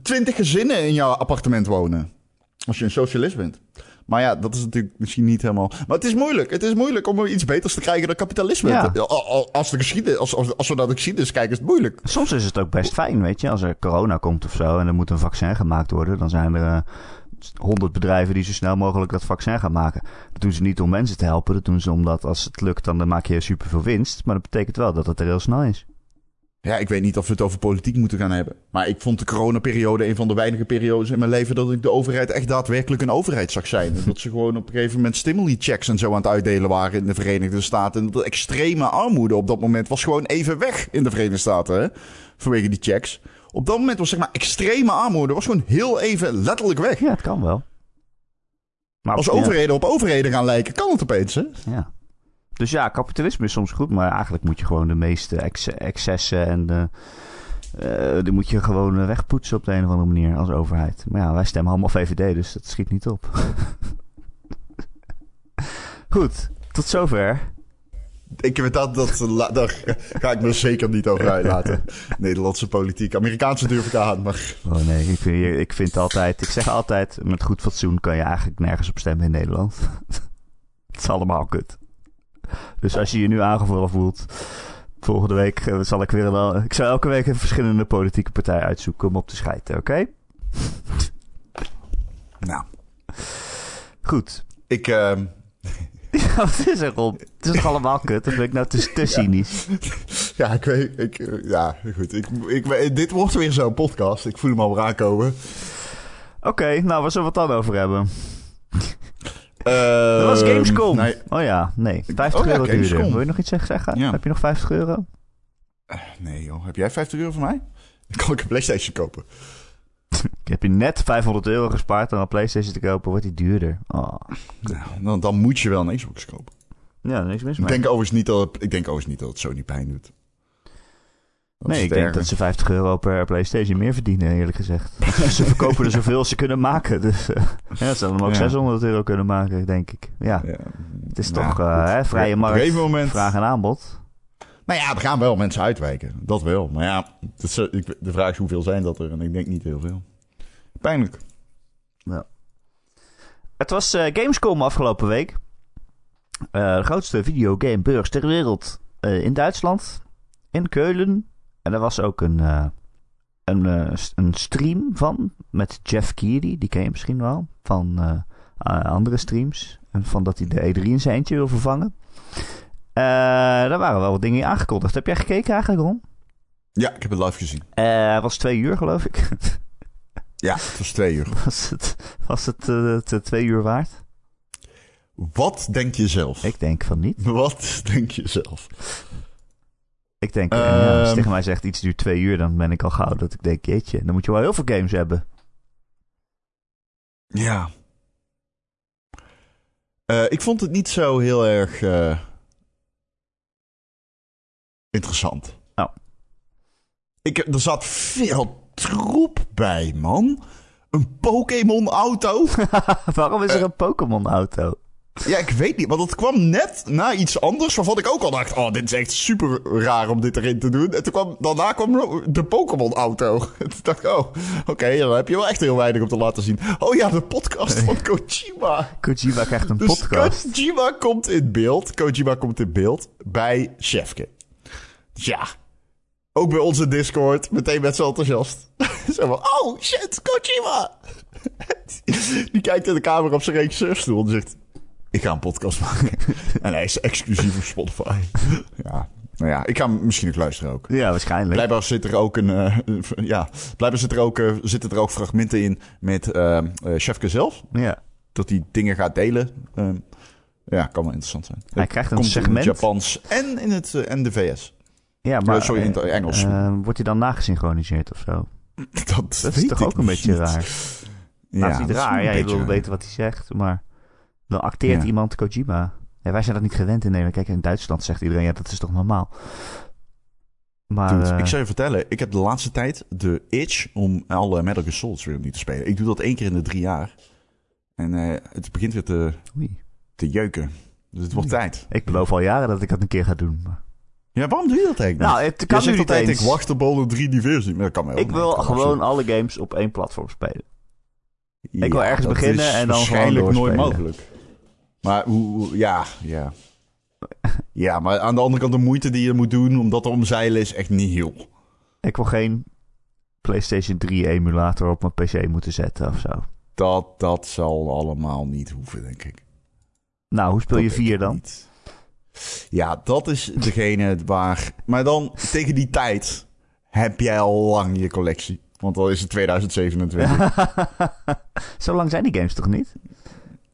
S2: twintig gezinnen in jouw appartement wonen? Als je een socialist bent. Maar ja, dat is natuurlijk misschien niet helemaal. Maar het is moeilijk. Het is moeilijk om iets beters te krijgen dan kapitalisme.
S1: Ja.
S2: Als, de geschiedenis, als, als, als we naar de geschiedenis kijken, is het moeilijk.
S1: Soms is het ook best fijn, weet je. Als er corona komt of zo en er moet een vaccin gemaakt worden, dan zijn er honderd bedrijven die zo snel mogelijk dat vaccin gaan maken. Dat doen ze niet om mensen te helpen, dat doen ze omdat als het lukt, dan maak je superveel winst. Maar dat betekent wel dat het er heel snel is.
S2: Ja, ik weet niet of we het over politiek moeten gaan hebben. Maar ik vond de coronaperiode een van de weinige periodes in mijn leven dat ik de overheid echt daadwerkelijk een overheid zag zijn. En dat ze gewoon op een gegeven moment stimuli-checks en zo aan het uitdelen waren in de Verenigde Staten. En dat de extreme armoede op dat moment was gewoon even weg in de Verenigde Staten. Hè? Vanwege die checks. Op dat moment was zeg maar extreme armoede was gewoon heel even letterlijk weg.
S1: Ja, het kan wel. Maar
S2: Als
S1: ja,
S2: overheden op overheden gaan lijken, kan het opeens, hè?
S1: Ja. Dus ja, kapitalisme is soms goed, maar eigenlijk moet je gewoon de meeste ex- excessen en de, eh, die moet je gewoon wegpoetsen op de een of andere manier als overheid. Maar ja, wij stemmen allemaal VVD, dus dat schiet niet op. [LAUGHS] goed, tot zover.
S2: Ik weet dat, dat, daar ga ik me zeker niet over uitlaten. [LAUGHS] Nederlandse politiek. Amerikaanse durf ik aan, maar
S1: Oh nee, ik vind, ik vind altijd, ik zeg altijd, met goed fatsoen kan je eigenlijk nergens op stemmen in Nederland. [LAUGHS] het is allemaal kut. Dus als je je nu aangevallen voelt, volgende week eh, zal ik weer wel, ik zal elke week een verschillende politieke partij uitzoeken om op te schijten, oké? [LAUGHS]
S2: nou,
S1: Goed.
S2: ik... ehm, [LAUGHS]
S1: Ja, wat is er? Het is toch allemaal kut? Of ben ik nou te, te cynisch? [LAUGHS]
S2: ja, ik weet... Ik, eh, ja, goed. Ik, ik, dit wordt weer zo'n podcast. Ik voel hem al aankomen.
S1: Oké, nou, waar zullen we het dan over hebben?
S2: Dat
S1: was Gamescom.
S2: Nee,
S1: Oh ja, nee. 50
S2: Oh ja,
S1: euro duurder. Wil je nog iets zeggen?
S2: Ja.
S1: Heb je nog 50 euro?
S2: nee joh. Heb jij 50 euro voor mij? [LAUGHS] Dan kan ik een Playstation kopen. [LAUGHS]
S1: Heb je net 500 euro gespaard om een Playstation te kopen, wordt die duurder. Oh.
S2: Nou, dan, dan moet je wel een Xbox kopen.
S1: Ja, niks mis
S2: Ik
S1: mee.
S2: denk, overigens niet dat, het- ik denk overigens niet dat het Sony pijn doet.
S1: Nee, ik denk dat ze 50 euro per Playstation meer verdienen, eerlijk gezegd. [LAUGHS] [LAUGHS] ze verkopen er zoveel als ze kunnen maken. Dus eh, ja, ze ook
S2: Ja.
S1: 600 euro kunnen maken, denk ik. Ja,
S2: Ja.
S1: het is
S2: Nou,
S1: toch hè, vrije
S2: Op een
S1: markt,
S2: gegeven moment...
S1: vraag en aanbod.
S2: Nou ja, er gaan wel mensen uitwijken. Dat wel. Maar ja, is, de vraag is hoeveel zijn dat er? En ik denk niet heel veel. Pijnlijk.
S1: Het was eh, Gamescom afgelopen week. Eh, de grootste videogamebeurs ter wereld in Duitsland. In Keulen. En er was ook een, eh, een, eh, een stream van. Met Jeff Keighley. Die ken je misschien wel. Van eh, andere streams. En van dat hij de E3 in zijn eentje wil vervangen. Daar waren wel wat dingen in aangekondigd. Heb jij gekeken eigenlijk, Ron?
S2: Ja, ik heb het live gezien.
S1: Het was twee uur, geloof ik. [LAUGHS]
S2: Ja, het was twee uur. [LAUGHS]
S1: was het, was het, eh, twee uur waard?
S2: Wat denk je zelf?
S1: Ik denk van niet.
S2: Wat denk je zelf?
S1: Ik denk, ja, als je
S2: Ehm.
S1: tegen mij zegt iets duurt twee uur, dan ben ik al gauw dat ik denk, jeetje, dan moet je wel heel veel games hebben.
S2: Ja. Eh, ik vond het niet zo heel erg eh, interessant.
S1: Oh.
S2: Ik, er zat veel troep bij, man. Een Pokémon-auto. [LAUGHS]
S1: Waarom is er
S2: Eh.
S1: een Pokémon-auto?
S2: Ja, ik weet niet, want het kwam net na iets anders waarvan ik ook al dacht: oh, dit is echt super raar om dit erin te doen. En toen kwam, daarna kwam de Pokémon-auto. [LAUGHS] En toen dacht ik: oh, oké, dan heb je wel echt heel weinig om te laten zien. Oh ja, de podcast van [LAUGHS] Kojima.
S1: Kojima krijgt een
S2: Dus
S1: podcast.
S2: Kojima komt in beeld. Kojima komt in beeld bij Chefke. Dus ja, ook bij onze Discord meteen met z'n enthousiast. [LAUGHS] Zo van, oh shit, Kojima! Die kijkt in de camera op zijn regisseurstoel en zegt... Ik ga een podcast maken. [LAUGHS] en hij is exclusief op Spotify. [LAUGHS] ja, nou ja, ik ga hem misschien ook luisteren ook.
S1: Ja, waarschijnlijk.
S2: Blijkbaar zit er ook een, eh, ja, blijkbaar zit er ook, eh, zitten er ook fragmenten in met eh eh, Chefke zelf
S1: Ja.
S2: dat hij dingen gaat delen. Ehm, ja, kan wel interessant zijn.
S1: Hij
S2: Het
S1: krijgt een
S2: komt
S1: segment.
S2: in het Japans en in het en de VS.
S1: Ja,
S2: Maar, sorry, in het Engels.
S1: wordt hij dan nagesynchroniseerd of zo? [LAUGHS]
S2: dat
S1: Dat is toch ook een beetje raar?
S2: Ja,
S1: Nou,
S2: dat
S1: niet
S2: is
S1: raar. Ja, je wil weten wat hij zegt, maar dan acteert
S2: Ja.
S1: iemand Kojima. Ja, wij zijn dat niet gewend in Nederland. Kijk, in Duitsland zegt iedereen, ja, dat is toch normaal. Maar
S2: Dude,
S1: eh,
S2: ik zou je vertellen, ik heb de laatste tijd de itch om alle Metal Gear Solid weer opnieuw te spelen. Ik doe dat één keer in de drie jaar. En eh, het begint weer te,
S1: oei.
S2: te jeuken. Dus het wordt
S1: Oei.
S2: tijd.
S1: ik beloof al jaren dat ik dat een keer ga doen. maar-
S2: Ja, waarom doe je dat eigenlijk
S1: Nou, het kan
S2: Je
S1: nu niet
S2: altijd,
S1: eens.
S2: ik wacht op alle drie die versies. Maar dat kan
S1: Ik wil
S2: Kan
S1: gewoon alle games op één platform spelen.
S2: Ja,
S1: ik wil ergens beginnen en dan
S2: waarschijnlijk nooit mogelijk. Maar hoe, ja, ja. Ja, maar aan de andere kant de moeite die je moet doen om dat te omzeilen is echt niet heel.
S1: Ik wil geen PlayStation 3 emulator op mijn PC moeten zetten of zo.
S2: Dat, dat zal allemaal niet hoeven, denk ik.
S1: Nou, hoe speel je
S2: Dat denk
S1: 4
S2: ik
S1: dan?
S2: niet. Ja, dat is degene waar... Maar dan, tegen die tijd, heb jij al lang je collectie. Want dan is het 2027. [LAUGHS]
S1: Zo lang zijn die games toch niet?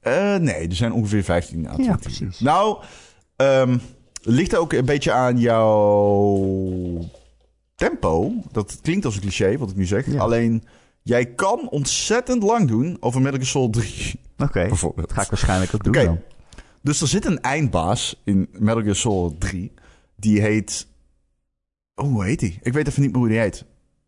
S2: Eh, nee, er zijn ongeveer 15 à 20
S1: Ja, precies.
S2: Nou, ehm ligt ook een beetje aan jouw tempo. Dat klinkt als een cliché, wat ik nu zeg.
S1: Ja.
S2: Alleen, jij kan ontzettend lang doen over Metal Gear Solid 3,
S1: Oké,
S2: bijvoorbeeld.
S1: dat ga ik waarschijnlijk ook doen dan.
S2: Dus er zit een eindbaas in Metal Gear Solid 3. Die heet... Oh, hoe heet die? Ik weet even niet meer hoe die heet.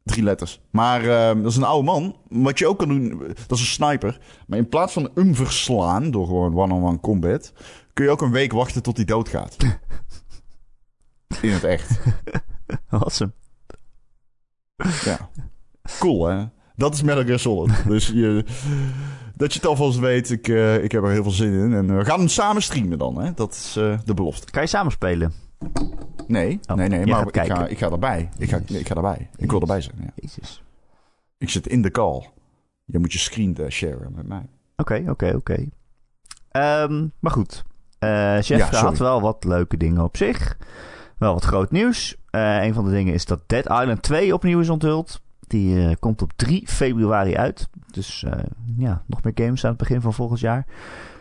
S2: Drie letters. Maar ehm, dat is een oude man. Wat je ook kan doen, dat is een sniper. Maar in plaats van hem verslaan door gewoon one-on-one combat... kun je ook een week wachten tot hij doodgaat. [LAUGHS] in het echt.
S1: Awesome.
S2: Ja. Cool, hè? Dat is Metal Gear Solid. Dus je, dat je het alvast weet, ik, eh, ik heb er heel veel zin in. En we gaan hem samen streamen dan, hè? Dat is eh, de belofte.
S1: Kan je samen spelen?
S2: Nee,
S1: Oh,
S2: nee, nee,
S1: jij
S2: maar ik ga, ik ga erbij. Ik ga, nee, ik ga erbij. Ik wil erbij zijn, ja.
S1: Jezus.
S2: Ik zit in de call. Je moet je screen eh, sharen met mij.
S1: Oké, oké, oké. Ehm, maar goed. Eh Jeff
S2: Ja,
S1: had wel wat leuke dingen op zich. Wel wat groot nieuws. Eh, een van de dingen is dat Dead Island 2 opnieuw is onthuld. Die eh, komt op 3 februari uit. Dus eh, ja, nog meer games aan het begin van volgend jaar.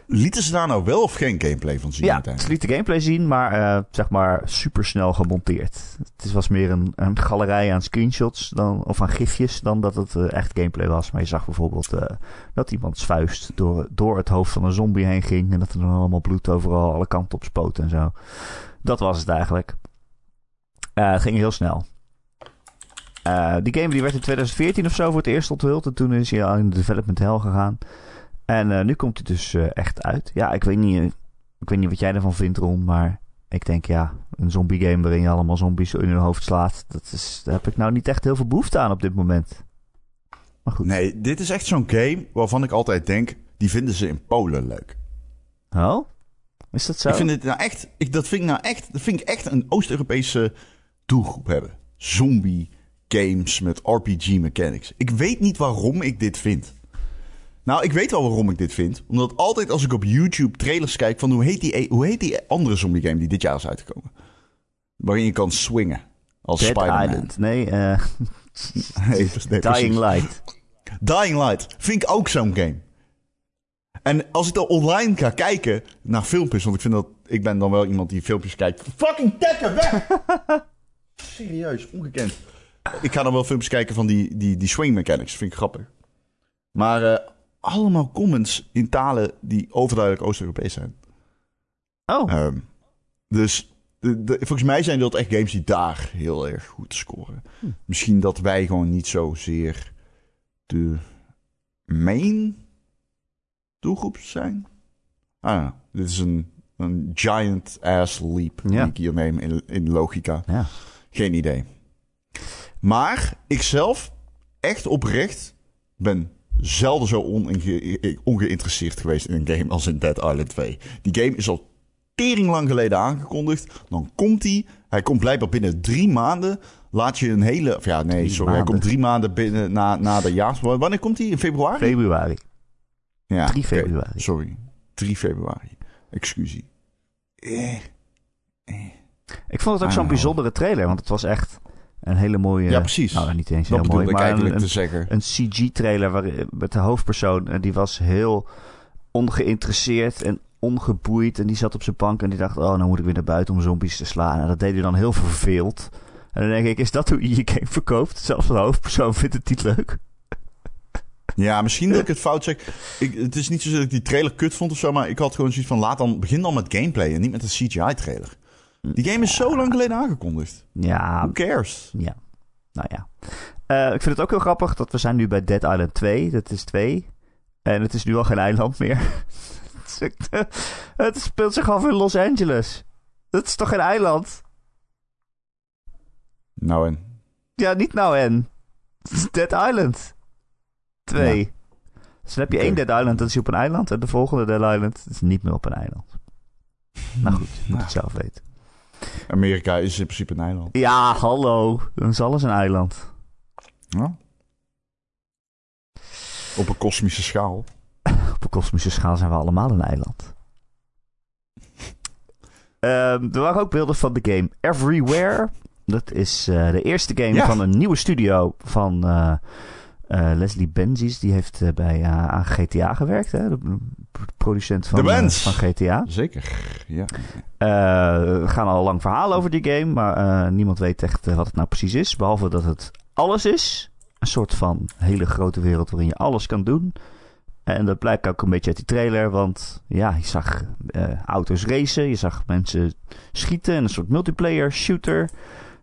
S2: Lieten ze daar nou wel of geen gameplay van zien
S1: ja, ze lieten gameplay zien, maar eh, zeg maar super snel gemonteerd. Het was meer een, een galerij aan screenshots dan, of aan gifjes dan dat het eh, echt gameplay was. Maar je zag bijvoorbeeld eh, dat iemands vuist door, door het hoofd van een zombie heen ging. En dat er dan allemaal bloed overal alle kanten op spoot en zo. Dat was het eigenlijk. Het ging heel snel. Die game die werd in 2014 of zo voor het eerst onthuld. En toen is hij al in de development hell gegaan. En eh, nu komt hij dus eh, echt uit. Ja, ik weet niet... eh, ik weet niet wat jij ervan vindt, Ron, maar ik denk ja, een zombie game waarin je allemaal zombies in hun hoofd slaat, dat is, daar heb ik nou niet echt heel veel behoefte aan op dit moment. Maar goed.
S2: Nee, dit is echt zo'n game waarvan ik altijd denk... die vinden ze in Polen leuk.
S1: Oh? Is dat zo?
S2: Ik vind het nou echt... Ik, dat, vind ik nou echt dat vind ik echt een Oost-Europese doelgroep hebben. Zombie games met RPG mechanics. Ik weet niet waarom ik dit vind. Nou, ik weet wel waarom ik dit vind. Omdat altijd als ik op YouTube trailers kijk van hoe heet die, hoe heet die andere zombie game die dit jaar is uitgekomen? Waarin je kan swingen als
S1: Dead
S2: Spider-Man.
S1: Island. Nee, eh [LAUGHS]
S2: Nee, nee, precies.
S1: Dying Light.
S2: Dying Light vind ik ook zo'n game. En als ik dan online ga kijken naar filmpjes, want ik vind dat ik ben dan wel iemand die filmpjes kijkt. Fucking dekken weg! [LAUGHS] Serieus, ongekend. Ik ga dan wel filmpjes kijken van die, die, die swing mechanics, vind ik grappig. Maar eh, allemaal comments in talen die overduidelijk Oost-Europees zijn.
S1: Oh,
S2: Ehm, dus de, de- volgens mij zijn dat echt games die daar heel erg goed scoren.
S1: Hm.
S2: Misschien dat wij gewoon niet zozeer de main doelgroep zijn. Ah, dit is een, een giant ass leap die
S1: Ja.
S2: ik hier neem in, in logica.
S1: ja.
S2: Geen idee. Maar ik zelf, echt oprecht, ben zelden zo onge- ongeïnteresseerd geweest in een game als in Dead Island 2. Die game is al tering lang geleden aangekondigd. Dan komt hij. Hij komt blijkbaar binnen drie maanden. Laat je een hele... Of ja, nee,
S1: Drie
S2: sorry. Hij komt drie maanden binnen na, na de jaar... Wanneer komt hij? In februari?
S1: Februari.
S2: ja,
S1: 3
S2: oké.
S1: februari.
S2: Sorry. 3 februari. Excusie. Eh.
S1: Ik vond het ook zo'n bijzondere trailer, want het was echt een hele mooie...
S2: Ja, precies.
S1: Nou, niet eens heel mooi, maar
S2: eigenlijk
S1: een,
S2: te zeggen.
S1: een CG-trailer waar, met de hoofdpersoon. En die was heel ongeïnteresseerd en ongeboeid. En die zat op zijn bank en die dacht... Oh, nou moet ik weer naar buiten om zombies te slaan. En dat deed hij dan heel verveeld. En dan denk ik, is dat hoe je je game verkoopt? Zelfs de hoofdpersoon vindt het niet leuk.
S2: Ja, misschien dat ik het fout zeg. Ik, het is niet zo dat ik die trailer kut vond of zo, maar ik had gewoon zoiets van laat dan begin dan met gameplay en niet met een CGI trailer. Die game is zo lang geleden aangekondigd.
S1: Ja,
S2: Who cares?
S1: ja. Nou ja. Eh, ik vind het ook heel grappig dat we zijn nu bij Dead Island 2. Dat is 2. En het is nu al geen eiland meer. [LAUGHS] Het speelt zich af in Los Angeles. Dat is toch geen eiland?
S2: Nou en.
S1: Ja, niet nou en. Het is Dead Island 2. Dus dan heb je één Dead Island, dat is op een eiland. En de volgende Dead Island is niet meer op een eiland. [LAUGHS] Nou goed, je moet het zelf weten.
S2: Amerika is in principe een eiland.
S1: Ja, hallo. Dan is alles een eiland.
S2: Ja. Op een kosmische schaal. [LAUGHS]
S1: Op een kosmische schaal zijn we allemaal een eiland. [LAUGHS] Ehm, er waren ook beelden van de game Everywhere. Dat is eh, de eerste game
S2: Ja.
S1: van een nieuwe studio van eh, eh, Leslie Benzies. Die heeft eh, bij, eh, aan GTA gewerkt. Hè? De producent van, van GTA.
S2: Zeker. Ja.
S1: We gaan al lang verhaal over die game. Maar niemand weet echt wat het nou precies is. Behalve dat het alles is. Een soort van hele grote wereld waarin je alles kan doen. En dat blijkt ook een beetje uit die trailer. Want ja, je zag auto's racen. Je zag mensen schieten. En een soort multiplayer shooter.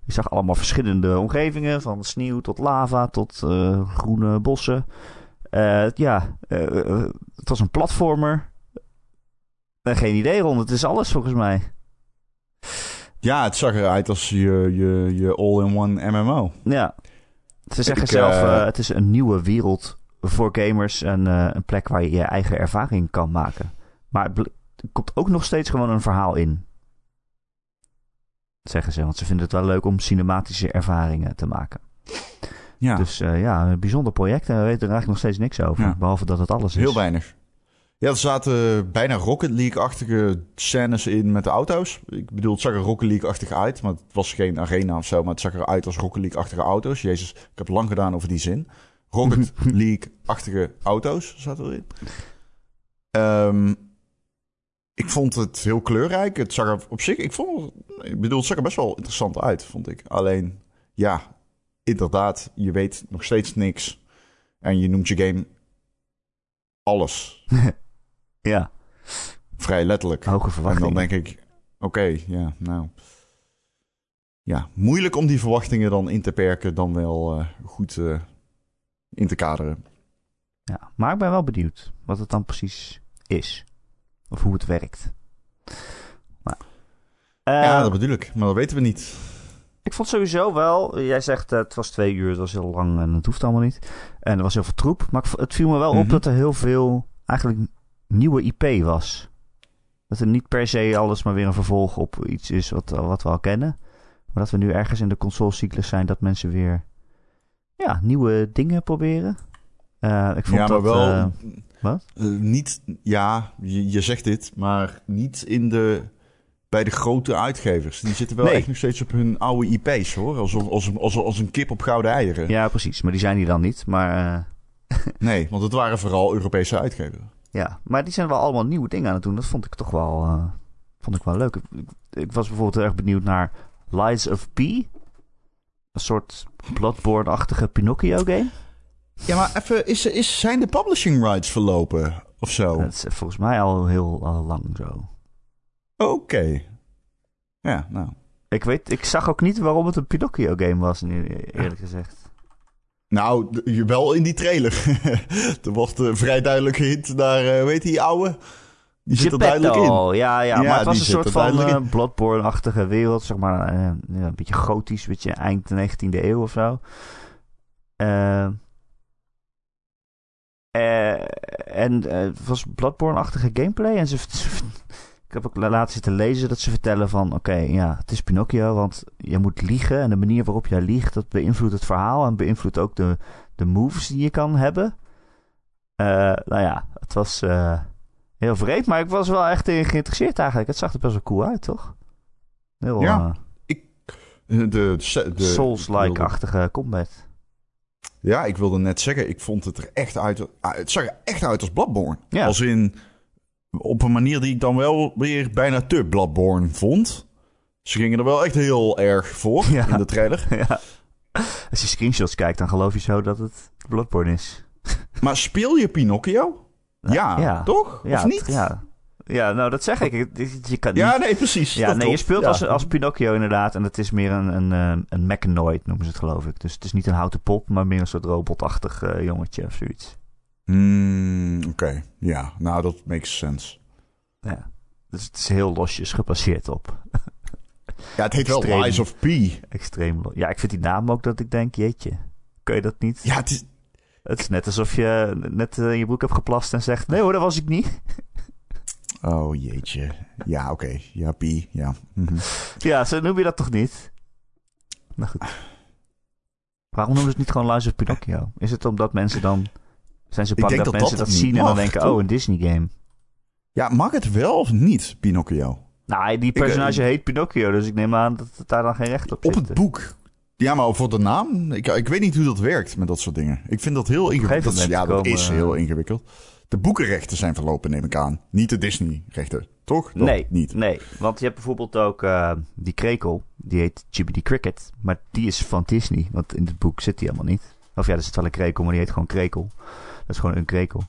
S1: Je zag allemaal verschillende omgevingen. Van sneeuw tot lava tot eh, groene bossen. Eh, ja, eh, het was een platformer. Geen idee rond. Het is alles volgens mij.
S2: ja, het zag eruit als je, je, je all-in-one MMO.
S1: Ja. Ze zeggen
S2: Ik,
S1: zelf, het is een nieuwe wereld voor gamers. En een plek waar je je eigen ervaring kan maken. Maar er komt ook nog steeds gewoon een verhaal in. Zeggen ze, want ze vinden het wel leuk om cinematische ervaringen te maken.
S2: Ja,
S1: Dus eh, ja, een bijzonder project. En we weten er eigenlijk nog steeds niks over.
S2: Ja.
S1: Behalve dat het alles is.
S2: heel weinig. Ja, er zaten bijna Rocket League-achtige scènes in met de auto's. Ik bedoel, het zag er Rocket League-achtig uit, maar het was geen arena of zo. Maar het zag eruit als Rocket League-achtige auto's. Jezus, ik heb lang gedaan over die zin. Rocket [LAUGHS] League-achtige auto's zaten erin. Ehm, ik vond het heel kleurrijk. Het zag er op zich, ik vond, ik bedoel, het zag er best wel interessant uit, vond ik. Alleen, ja, inderdaad, je weet nog steeds niks. En je noemt je game alles. [LAUGHS]
S1: Ja,
S2: Vrij letterlijk.
S1: hoge
S2: en
S1: verwachtingen.
S2: dan denk ik, oké, ja, nou. Ja, moeilijk om die verwachtingen dan in te perken, dan wel eh, goed eh, in te kaderen.
S1: Ja, maar ik ben wel benieuwd wat het dan precies is. Of hoe het werkt. Maar,
S2: ja,
S1: Eh,
S2: dat bedoel ik, maar dat weten we niet.
S1: Ik vond sowieso wel, jij zegt eh, het was twee uur, het was heel lang en het hoeft allemaal niet. En er was heel veel troep. Maar het viel me wel op
S2: Mhm.
S1: dat er heel veel eigenlijk nieuwe IP was. Dat er niet per se alles maar weer een vervolg op iets is wat, wat we al kennen. Maar dat we nu ergens in de consolecyclus zijn dat mensen weer ja, nieuwe dingen proberen. Eh, ik vond
S2: Ja,
S1: dat,
S2: wel.
S1: eh, wat?
S2: eh, niet, ja, je, je zegt dit, maar niet in de. Bij de grote uitgevers. Die zitten wel
S1: Nee.
S2: echt nog steeds op hun oude IP's hoor. Als, een- als, als een kip op gouden eieren.
S1: ja, precies. Maar die zijn die dan niet. Maar eh, [LAUGHS]
S2: Nee, want het waren vooral Europese uitgevers.
S1: Ja, maar die zijn wel allemaal nieuwe dingen aan het doen. Dat vond ik toch wel, eh, vond ik wel leuk. Ik, ik was bijvoorbeeld erg benieuwd naar Lies of P. Een soort Bloodborne-achtige Pinocchio-game.
S2: Ja, maar even, is, is, zijn de publishing rights verlopen of zo?
S1: Dat is volgens mij al heel al lang zo.
S2: Oké. Ja, nou.
S1: Ik, weet, ik zag ook niet waarom het een Pinocchio-game was, nu, eerlijk gezegd.
S2: Nou, wel in die trailer. [LAUGHS] er wordt eh, vrij duidelijk gehint naar, eh weet die ouwe? Die zit er duidelijk in.
S1: Ja, ja,
S2: Ja,
S1: maar het was een soort van eh, Bloodborne-achtige wereld. Zeg maar eh, een beetje gotisch, een beetje eind 19e eeuw of zo. Eh, en eh, het was Bloodborne-achtige gameplay. En ze, [LAUGHS] ik heb ook laten zitten lezen dat ze vertellen van... Oké, ja, het is Pinocchio, want je moet liegen. En de manier waarop jij liegt, dat beïnvloedt het verhaal. En beïnvloedt ook de, de moves die je kan hebben. Eh, nou ja, het was... Heel vreemd, maar ik was wel echt in geïnteresseerd eigenlijk. Het zag er best wel cool uit, toch? Heel
S2: Ja,
S1: eh,
S2: De, de, de,
S1: Souls-like-achtige combat.
S2: Ja, ik wilde net zeggen, ik vond het er echt uit. ah, Het zag er echt uit als Bloodborne.
S1: Ja.
S2: Als in, op een manier die ik dan wel weer bijna te Bloodborne vond. Ze gingen er wel echt heel erg voor
S1: Ja.
S2: in de trailer. [LAUGHS]
S1: ja. Als je screenshots kijkt, dan geloof je zo dat het Bloodborne is.
S2: Maar speel je Pinocchio? Ja,
S1: ja.
S2: toch?
S1: Ja,
S2: of niet?
S1: Ja. Ja, nou dat zeg ik. Je kan
S2: Ja, nee, precies.
S1: Ja, nee, je speelt
S2: Ja.
S1: als, als Pinocchio inderdaad. En het is meer een, een, eh, een mechanoid, noemen ze het geloof ik. Dus het is niet een houten pop, maar meer een soort robotachtig eh, jongetje of zoiets.
S2: Hmm, Oké, ja. Nou, dat makes sense.
S1: Ja. Dus het is heel losjes gebaseerd op. [LAUGHS]
S2: Ja, het heet wel. Lies of P.
S1: Extreem Ja, ik vind die naam ook dat ik denk, jeetje, kun je dat niet?
S2: Ja, het is...
S1: Het is net alsof je net eh, in je broek hebt geplast en zegt, nee hoor, dat was ik niet. [LAUGHS]
S2: Oh, jeetje. Ja, oké. Ja, P. Ja. Mhm.
S1: Ja, zo noem je dat toch niet? Nou goed. Waarom noemen ze het niet gewoon Lies of Pinocchio? Is het omdat mensen dan... Zijn ze bang dat,
S2: dat
S1: mensen
S2: dat
S1: zien en dan denken...
S2: toch?
S1: Oh, een Disney game.
S2: Ja, mag het wel of niet, Pinocchio?
S1: Nou, die
S2: eh,
S1: personage heet Pinocchio, dus ik neem aan dat het daar dan geen recht op
S2: Op
S1: zit.
S2: het boek. Ja, maar voor de naam? Ik, ik weet niet hoe dat werkt met dat soort dingen. Ik vind dat heel ingewikkeld. Ja, dat
S1: komen,
S2: is heel ingewikkeld. De boekenrechten zijn verlopen, neem ik aan. Niet de Disney-rechten, toch? Dat
S1: Nee,
S2: niet.
S1: nee, want je hebt bijvoorbeeld ook eh, die krekel, die heet Chibi Cricket, maar die is van Disney, want in het boek zit die helemaal niet. Of ja, er zit wel een krekel, maar die heet gewoon krekel. Dat is gewoon een krekel.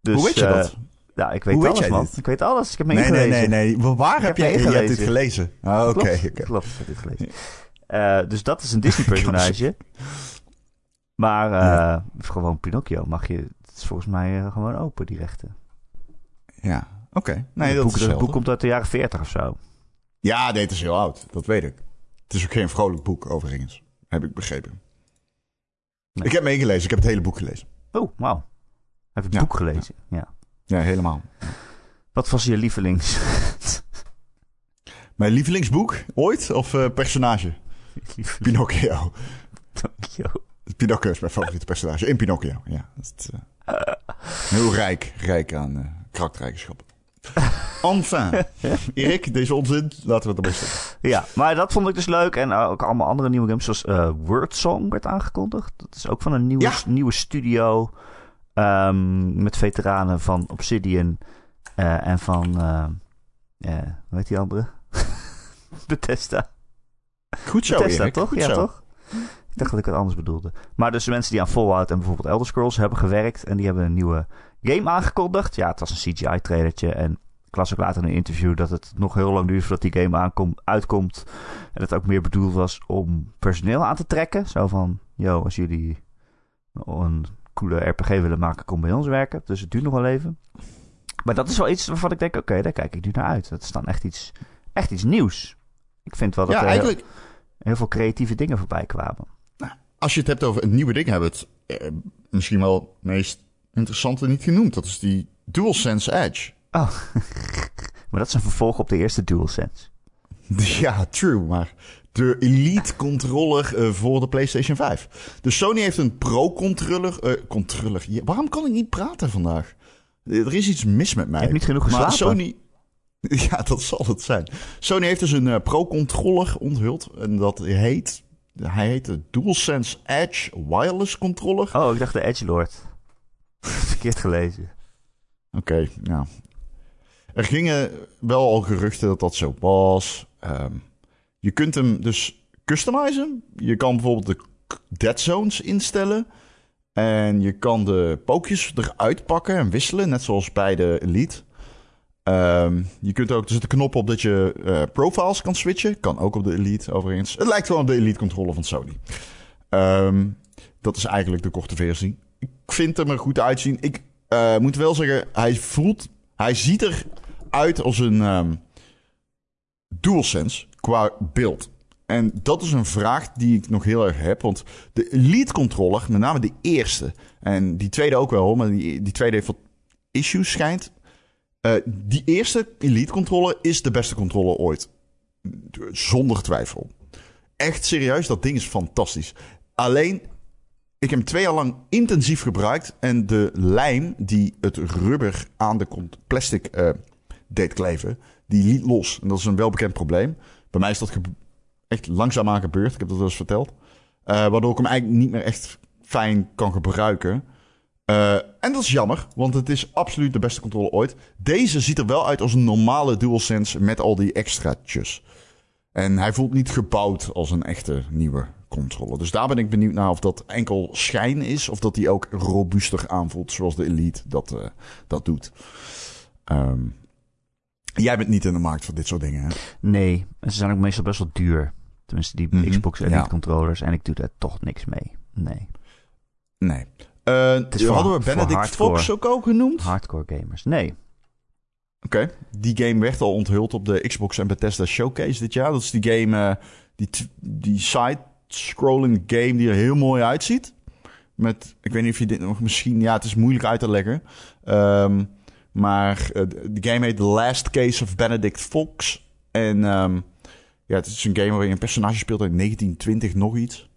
S1: Dus,
S2: hoe weet je
S1: eh,
S2: dat?
S1: Ja, ik weet
S2: Hoe
S1: alles, man.
S2: dit?
S1: Ik weet alles. Ik heb me
S2: Nee, nee, nee, nee. Waar heb
S1: heb
S2: jij je hebt dit gelezen? Ah, oké.
S1: Klopt,
S2: oké.
S1: klopt, ik heb dit gelezen. Eh, dus dat is een [LAUGHS] Disney-personage. maar gewoon Pinocchio mag je... Het is volgens mij eh, gewoon open, die rechten.
S2: Ja, oké. Nee,
S1: het
S2: dat
S1: boek, boek komt uit de jaren 40 of zo.
S2: Ja, nee, het is heel oud. Dat weet ik. Het is ook geen vrolijk boek, overigens. Heb ik begrepen.
S1: Nee.
S2: Ik heb meegelezen. Ik heb het hele boek gelezen.
S1: Oh, wauw. Heb ik het
S2: Ja.
S1: boek gelezen? Ja.
S2: Ja, helemaal.
S1: Wat was je lievelings?
S2: Mijn lievelingsboek ooit? Of eh, personage?
S1: lievelings
S2: Pinocchio.
S1: Pinocchio.
S2: Pinocchio is mijn favoriete personage. In Pinocchio, ja. Dat is, eh, heel rijk. Rijk aan eh karaktereigenschappen. [LAUGHS] Enfin. Erik, deze onzin, laten we het erbij zetten.
S1: Ja, maar dat vond ik dus leuk. En ook allemaal andere nieuwe games, zoals eh Wordsong werd aangekondigd. Dat is ook van een nieuwe,
S2: Ja.
S1: nieuwe studio. ehm, met veteranen van Obsidian eh, en van... hoe heet die andere? [LAUGHS] Bethesda.
S2: Goed zo,
S1: Bethesda,
S2: Erik.
S1: toch?
S2: Goed
S1: ja,
S2: zo.
S1: toch? Ik dacht dat ik het anders bedoelde. Maar dus mensen die aan Fallout en bijvoorbeeld Elder Scrolls hebben gewerkt... en die hebben een nieuwe game aangekondigd. Ja, het was een CGI-trailertje en ik las ook later in een interview... dat het nog heel lang duurt voordat die game uitkomt. En het ook meer bedoeld was om personeel aan te trekken. Zo van, yo, als jullie een coole RPG willen maken, kom bij ons werken. Dus het duurt nog wel even. Maar dat is wel iets waarvan ik denk, oké, daar kijk ik nu naar uit. Dat is dan echt iets, echt iets nieuws. Ik vind wel dat
S2: Ja,
S1: er heel,
S2: eigenlijk,
S1: heel veel creatieve dingen voorbij kwamen.
S2: Als je het hebt over een nieuwe ding, hebben we het eh, misschien wel het meest interessante niet genoemd. Dat is die DualSense Edge.
S1: Oh, [LAUGHS] maar dat is een vervolg op de eerste DualSense. [LAUGHS]
S2: Ja, true, maar de Elite controller eh, voor de PlayStation 5. Dus Sony heeft een eh controller. Ja, waarom kan ik niet praten vandaag? Eh, Er is iets mis met mij.
S1: Je hebt niet genoeg
S2: Maar
S1: geslapen.
S2: Sony. [LAUGHS] Ja, dat zal het zijn. Sony heeft dus een eh, Pro-controller onthuld. En dat heet. Hij heet de DualSense Edge Wireless Controller.
S1: Oh, ik dacht de Edgelord. [LAUGHS] Verkeerd gelezen.
S2: Oké, nou. Er gingen wel al geruchten dat dat zo was. Ehm, je kunt hem dus customizen. Je kan bijvoorbeeld de dead zones instellen. En je kan de pookjes eruit pakken en wisselen, net zoals bij de Elite. Ehm, je kunt ook, er zit een knop op dat je eh, profiles kan switchen. Kan ook op de Elite overigens. Het lijkt wel op de Elite controller van Sony. Ehm, dat is eigenlijk de korte versie. Ik vind hem er goed uitzien. Ik eh, moet wel zeggen, hij voelt, hij ziet eruit als een ehm, DualSense qua beeld. En dat is een vraag die ik nog heel erg heb. Want de Elite controller, met name de eerste, en die tweede ook wel, maar die tweede heeft wat issues schijnt. Eh, die eerste Elite controller is de beste controller ooit. Zonder twijfel. Echt serieus, dat ding is fantastisch. Alleen, ik heb hem twee jaar lang intensief gebruikt. En de lijm die het rubber aan de plastic eh, deed kleven, die liet los. En dat is een welbekend probleem. Bij mij is dat echt langzaamaan gebeurd. Ik heb dat wel eens verteld. Eh, waardoor ik hem eigenlijk niet meer echt fijn kan gebruiken. Eh, en dat is jammer, want het is absoluut de beste controller ooit. Deze ziet er wel uit als een normale DualSense met al die extraatjes. En hij voelt niet gebouwd als een echte nieuwe controller. Dus daar ben ik benieuwd naar of dat enkel schijn is... of dat die ook robuuster aanvoelt zoals de Elite dat, uh, dat doet. Um, jij bent niet in de markt voor dit soort dingen, hè?
S1: Nee, ze zijn ook meestal best wel duur. Tenminste, die mm -hmm. Xbox Elite ja. controllers. En ik doe daar toch niks mee. Nee.
S2: Nee. Uh, hadden we Benedict Fox ook al genoemd?
S1: Hardcore gamers. Nee.
S2: Oké. Okay. Die game werd al onthuld op de Xbox en Bethesda Showcase dit jaar. Dat is die game, uh, die, die side-scrolling game die er heel mooi uitziet. Met, ik weet niet of je dit nog misschien... Ja, het is moeilijk uit te leggen. Um, maar uh, de game heet The Last Case of Benedict Fox. En um, ja, het is een game waarin je een personage speelt uit 1920 nog iets.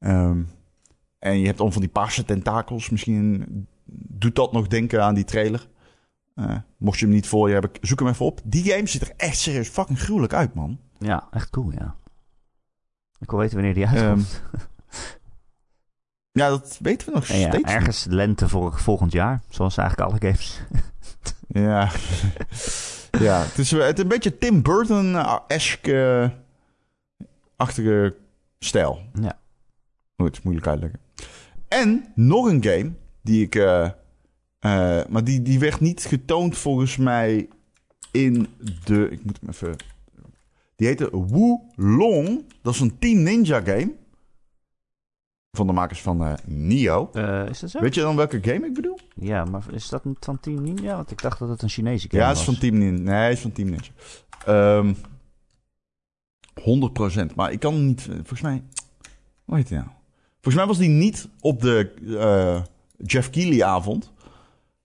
S2: Um, en je hebt om van die paarse tentakels. Misschien doet dat nog denken aan die trailer. Uh, mocht je hem niet voor je hebben, zoek hem even op. Die game ziet er echt serieus fucking gruwelijk uit, man.
S1: Ja, echt cool, ja. Ik wil weten wanneer die uitkomt. Um,
S2: ja, dat weten we nog [LAUGHS] ja, steeds.
S1: Ergens niet. lente voor, volgend jaar, zoals eigenlijk alle games. [LAUGHS]
S2: ja. ja, het is, het is een beetje Tim Burton-esque achtige stijl.
S1: Ja.
S2: Goed, moeilijk uitleggen. En nog een game die ik. Uh, uh, maar die, die werd niet getoond volgens mij in de. Ik moet hem even. Die heette Long. Dat is een Team Ninja game. Van de makers van uh, Nio.
S1: is dat zo?
S2: Weet je dan welke game ik bedoel?
S1: Ja, maar is dat van Team Ninja? Want ik dacht dat het een Chinese game
S2: was.
S1: Ja,
S2: het is van Team Ninja. Nee, het is van Team Ninja. Um, ehm, 100%. Maar ik kan niet. Volgens mij. Hoe heet nou? Volgens mij was die niet op de uh, Jeff Keighley avond.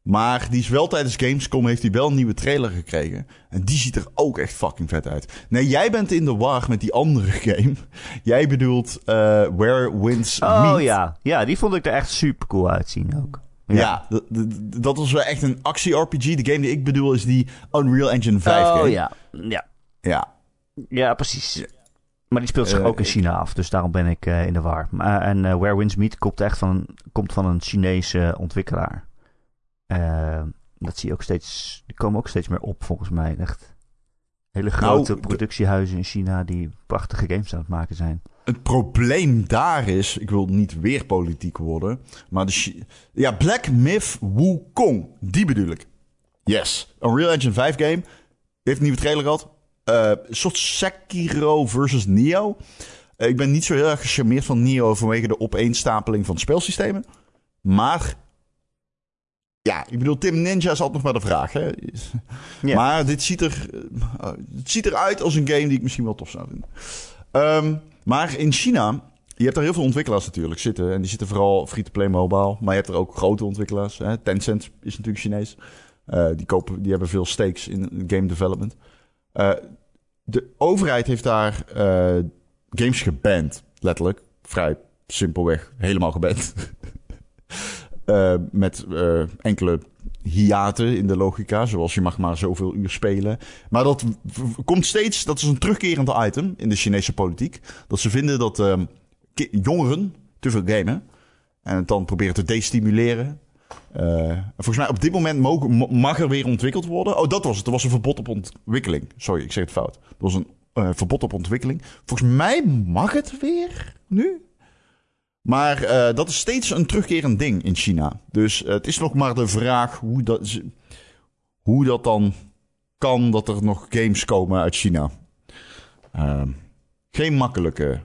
S2: Maar die is wel tijdens Gamescom heeft hij wel een nieuwe trailer gekregen. En die ziet er ook echt fucking vet uit. Nee, jij bent in de war met die andere [LAUGHS] game. Jij bedoelt uh, Where Winds
S1: oh,
S2: Meet.
S1: Oh ja. ja, die vond ik er echt super cool uitzien ook.
S2: Ja, ja dat was wel echt een actie-RPG. De game die ik bedoel is die Unreal Engine 5
S1: oh,
S2: game.
S1: ja. Ja.
S2: Ja.
S1: Ja, precies. Maar die speelt zich uh, ook in China af, dus daarom ben ik uh, in de war. En Where Winds Meet komt echt van, komt van een Chinese ontwikkelaar. dat zie je ook steeds, die komen ook steeds meer op volgens mij. Echt hele grote nou, productiehuizen in China die prachtige games aan het maken zijn.
S2: Het probleem daar is, ik wil niet weer politiek worden, maar de ja, Black Myth Wukong, die bedoel ik. Yes, Unreal Engine 5 game, heeft een nieuwe trailer gehad, een soort Sekiro versus Nio. Uh, ik ben niet zo heel erg gecharmeerd van Nio vanwege de opeenstapeling van spelsystemen. Maar ja, ik bedoel, Tim Ninja is altijd nog maar de vraag. Hè? [LAUGHS] Maar dit ziet er, uh, het ziet eruit als een game die ik misschien wel tof zou vinden. Um, maar in China, je hebt er heel veel ontwikkelaars natuurlijk zitten. En die zitten vooral free-to-play mobile. Maar je hebt er ook grote ontwikkelaars. Hè? Tencent is natuurlijk Chinees. Uh, die, kopen, die hebben veel stakes in game development. Uh, de overheid heeft daar uh, games geband, letterlijk. Vrij simpelweg, helemaal geband. uh, [LAUGHS] met enkele hiaten in de logica, zoals je mag maar zoveel uur spelen. Maar dat komt steeds, dat is een terugkerend item in de Chinese politiek. Dat ze vinden dat ehm, jongeren te veel gamen. En het dan proberen te destimuleren. Uh, volgens mij op dit moment mag er weer ontwikkeld worden. Oh, dat was het. Er was een verbod op ontwikkeling. Sorry, ik zeg het fout. Er was een uh, verbod op ontwikkeling. Volgens mij mag het weer nu. Maar uh, dat is steeds een terugkerend ding in China. Dus het is nog maar de vraag hoe dat, hoe dat dan kan dat er nog games komen uit China. Ehm, geen makkelijke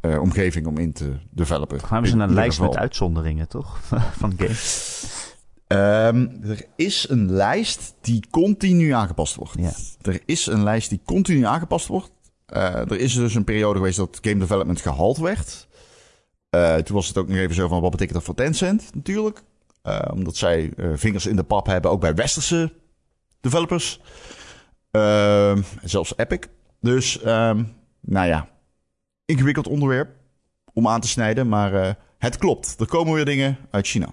S2: uh, omgeving om in te developen.
S1: Gaan hebben ze een lijst geval. met uitzonderingen, toch? [LAUGHS] Van games.
S2: Um, er is een lijst die continu aangepast wordt.
S1: Ja.
S2: Er is een lijst die continu aangepast wordt. Uh, er is dus een periode geweest dat game development gehaald werd. Uh, toen was het ook nog even zo van wat betekent dat voor Tencent natuurlijk. Uh, omdat zij vingers in de pap hebben, ook bij westerse developers. Ehm, zelfs Epic. Dus, um, nou ja, ingewikkeld onderwerp om aan te snijden, maar uh, het klopt. Er komen weer dingen uit China.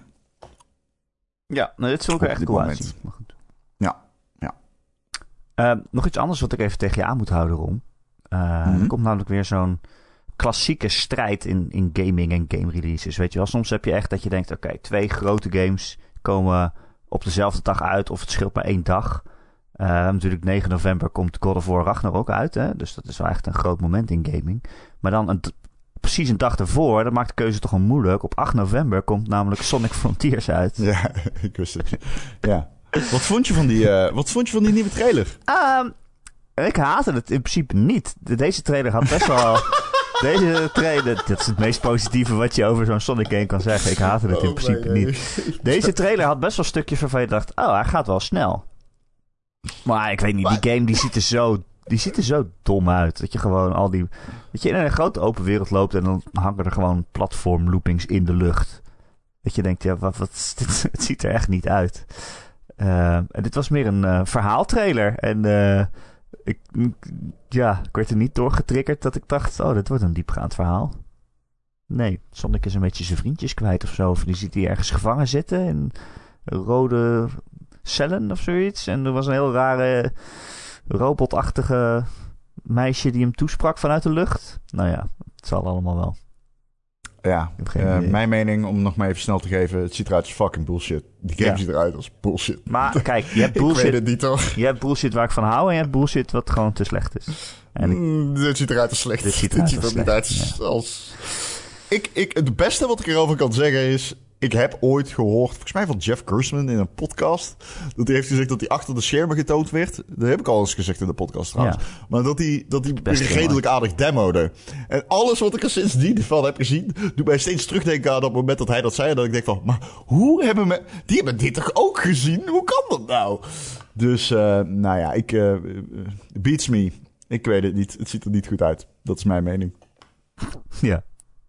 S1: Ja, nou, dit is ook echt cool uitzien. Maar goed.
S2: Ja, ja.
S1: Uh, nog iets anders wat ik even tegen je aan moet houden, Ron. Uh, mm-hmm. Er komt namelijk weer zo'n klassieke strijd in, in gaming en game releases. Weet je wel, soms heb je echt dat je denkt: oké, okay, twee grote games komen op dezelfde dag uit, of het scheelt maar één dag. Uh, natuurlijk 9 november komt God of War Ragnarok uit. Hè? Dus dat is wel echt een groot moment in gaming. Maar dan een precies een dag ervoor, dat maakt de keuze toch wel moeilijk. Op 8 november komt namelijk Sonic Frontiers uit. [LAUGHS]
S2: Ja, ik wist het. Ja. Wat vond je van die, eh, wat vond je van die nieuwe trailer?
S1: Ehm, ik haatte het in principe niet. De- Deze trailer had best wel... [LAUGHS] Deze trailer, dat is het meest positieve wat je over zo'n Sonic game kan zeggen. Ik haatte het in
S2: Oh,
S1: principe niet. Deze trailer had best wel stukjes waarvan je dacht, oh, hij gaat wel snel. Maar ik weet niet, die game die ziet er zo, die ziet er zo dom uit. Dat je gewoon al die... Dat je in een grote open wereld loopt en dan hangen er gewoon platform loopings in de lucht. Dat je denkt, ja, wat, wat dit? [LAUGHS] Het ziet er echt niet uit. Eh, en dit was meer een eh, verhaaltrailer. En eh, ik, ja, ik werd er niet door getriggerd dat ik dacht, oh, dit wordt een diepgaand verhaal. Nee, Sonic is een beetje zijn vriendjes kwijt of zo. Of die ziet hij ergens gevangen zitten in rode cellen of zoiets. En er was een heel rare robotachtige meisje die hem toesprak vanuit de lucht. Nou ja, het zal allemaal wel.
S2: Ja, eh, mijn mening, om nog maar even snel te geven, het ziet eruit als fucking bullshit. Die game
S1: Ja.
S2: ziet eruit als bullshit.
S1: Maar [LAUGHS] kijk, je hebt bullshit,
S2: het niet hoor.
S1: je hebt bullshit waar ik van hou en je hebt bullshit wat gewoon te slecht is. En
S2: Mm, dit ziet eruit als slecht.
S1: Dit ziet eruit als
S2: niet
S1: slecht,
S2: uit als... als- Ik, ik, het beste wat ik erover kan zeggen is... Ik heb ooit gehoord, volgens mij van Jeff Gersman in een podcast... dat hij heeft gezegd dat hij achter de schermen getoond werd. Dat heb ik al eens gezegd in de podcast trouwens. Maar dat hij, dat hij
S1: Best
S2: redelijk aardig demode. En alles wat ik er sindsdien van heb gezien... doet mij steeds terugdenken aan dat moment dat hij dat zei. En dat ik denk van, maar hoe hebben me... Die hebben dit toch ook gezien? Hoe kan dat nou? Dus, eh, nou ja, ik... eh, eh, beats me. Ik weet het niet. Het ziet er niet goed uit. Dat is mijn mening.
S1: Ja.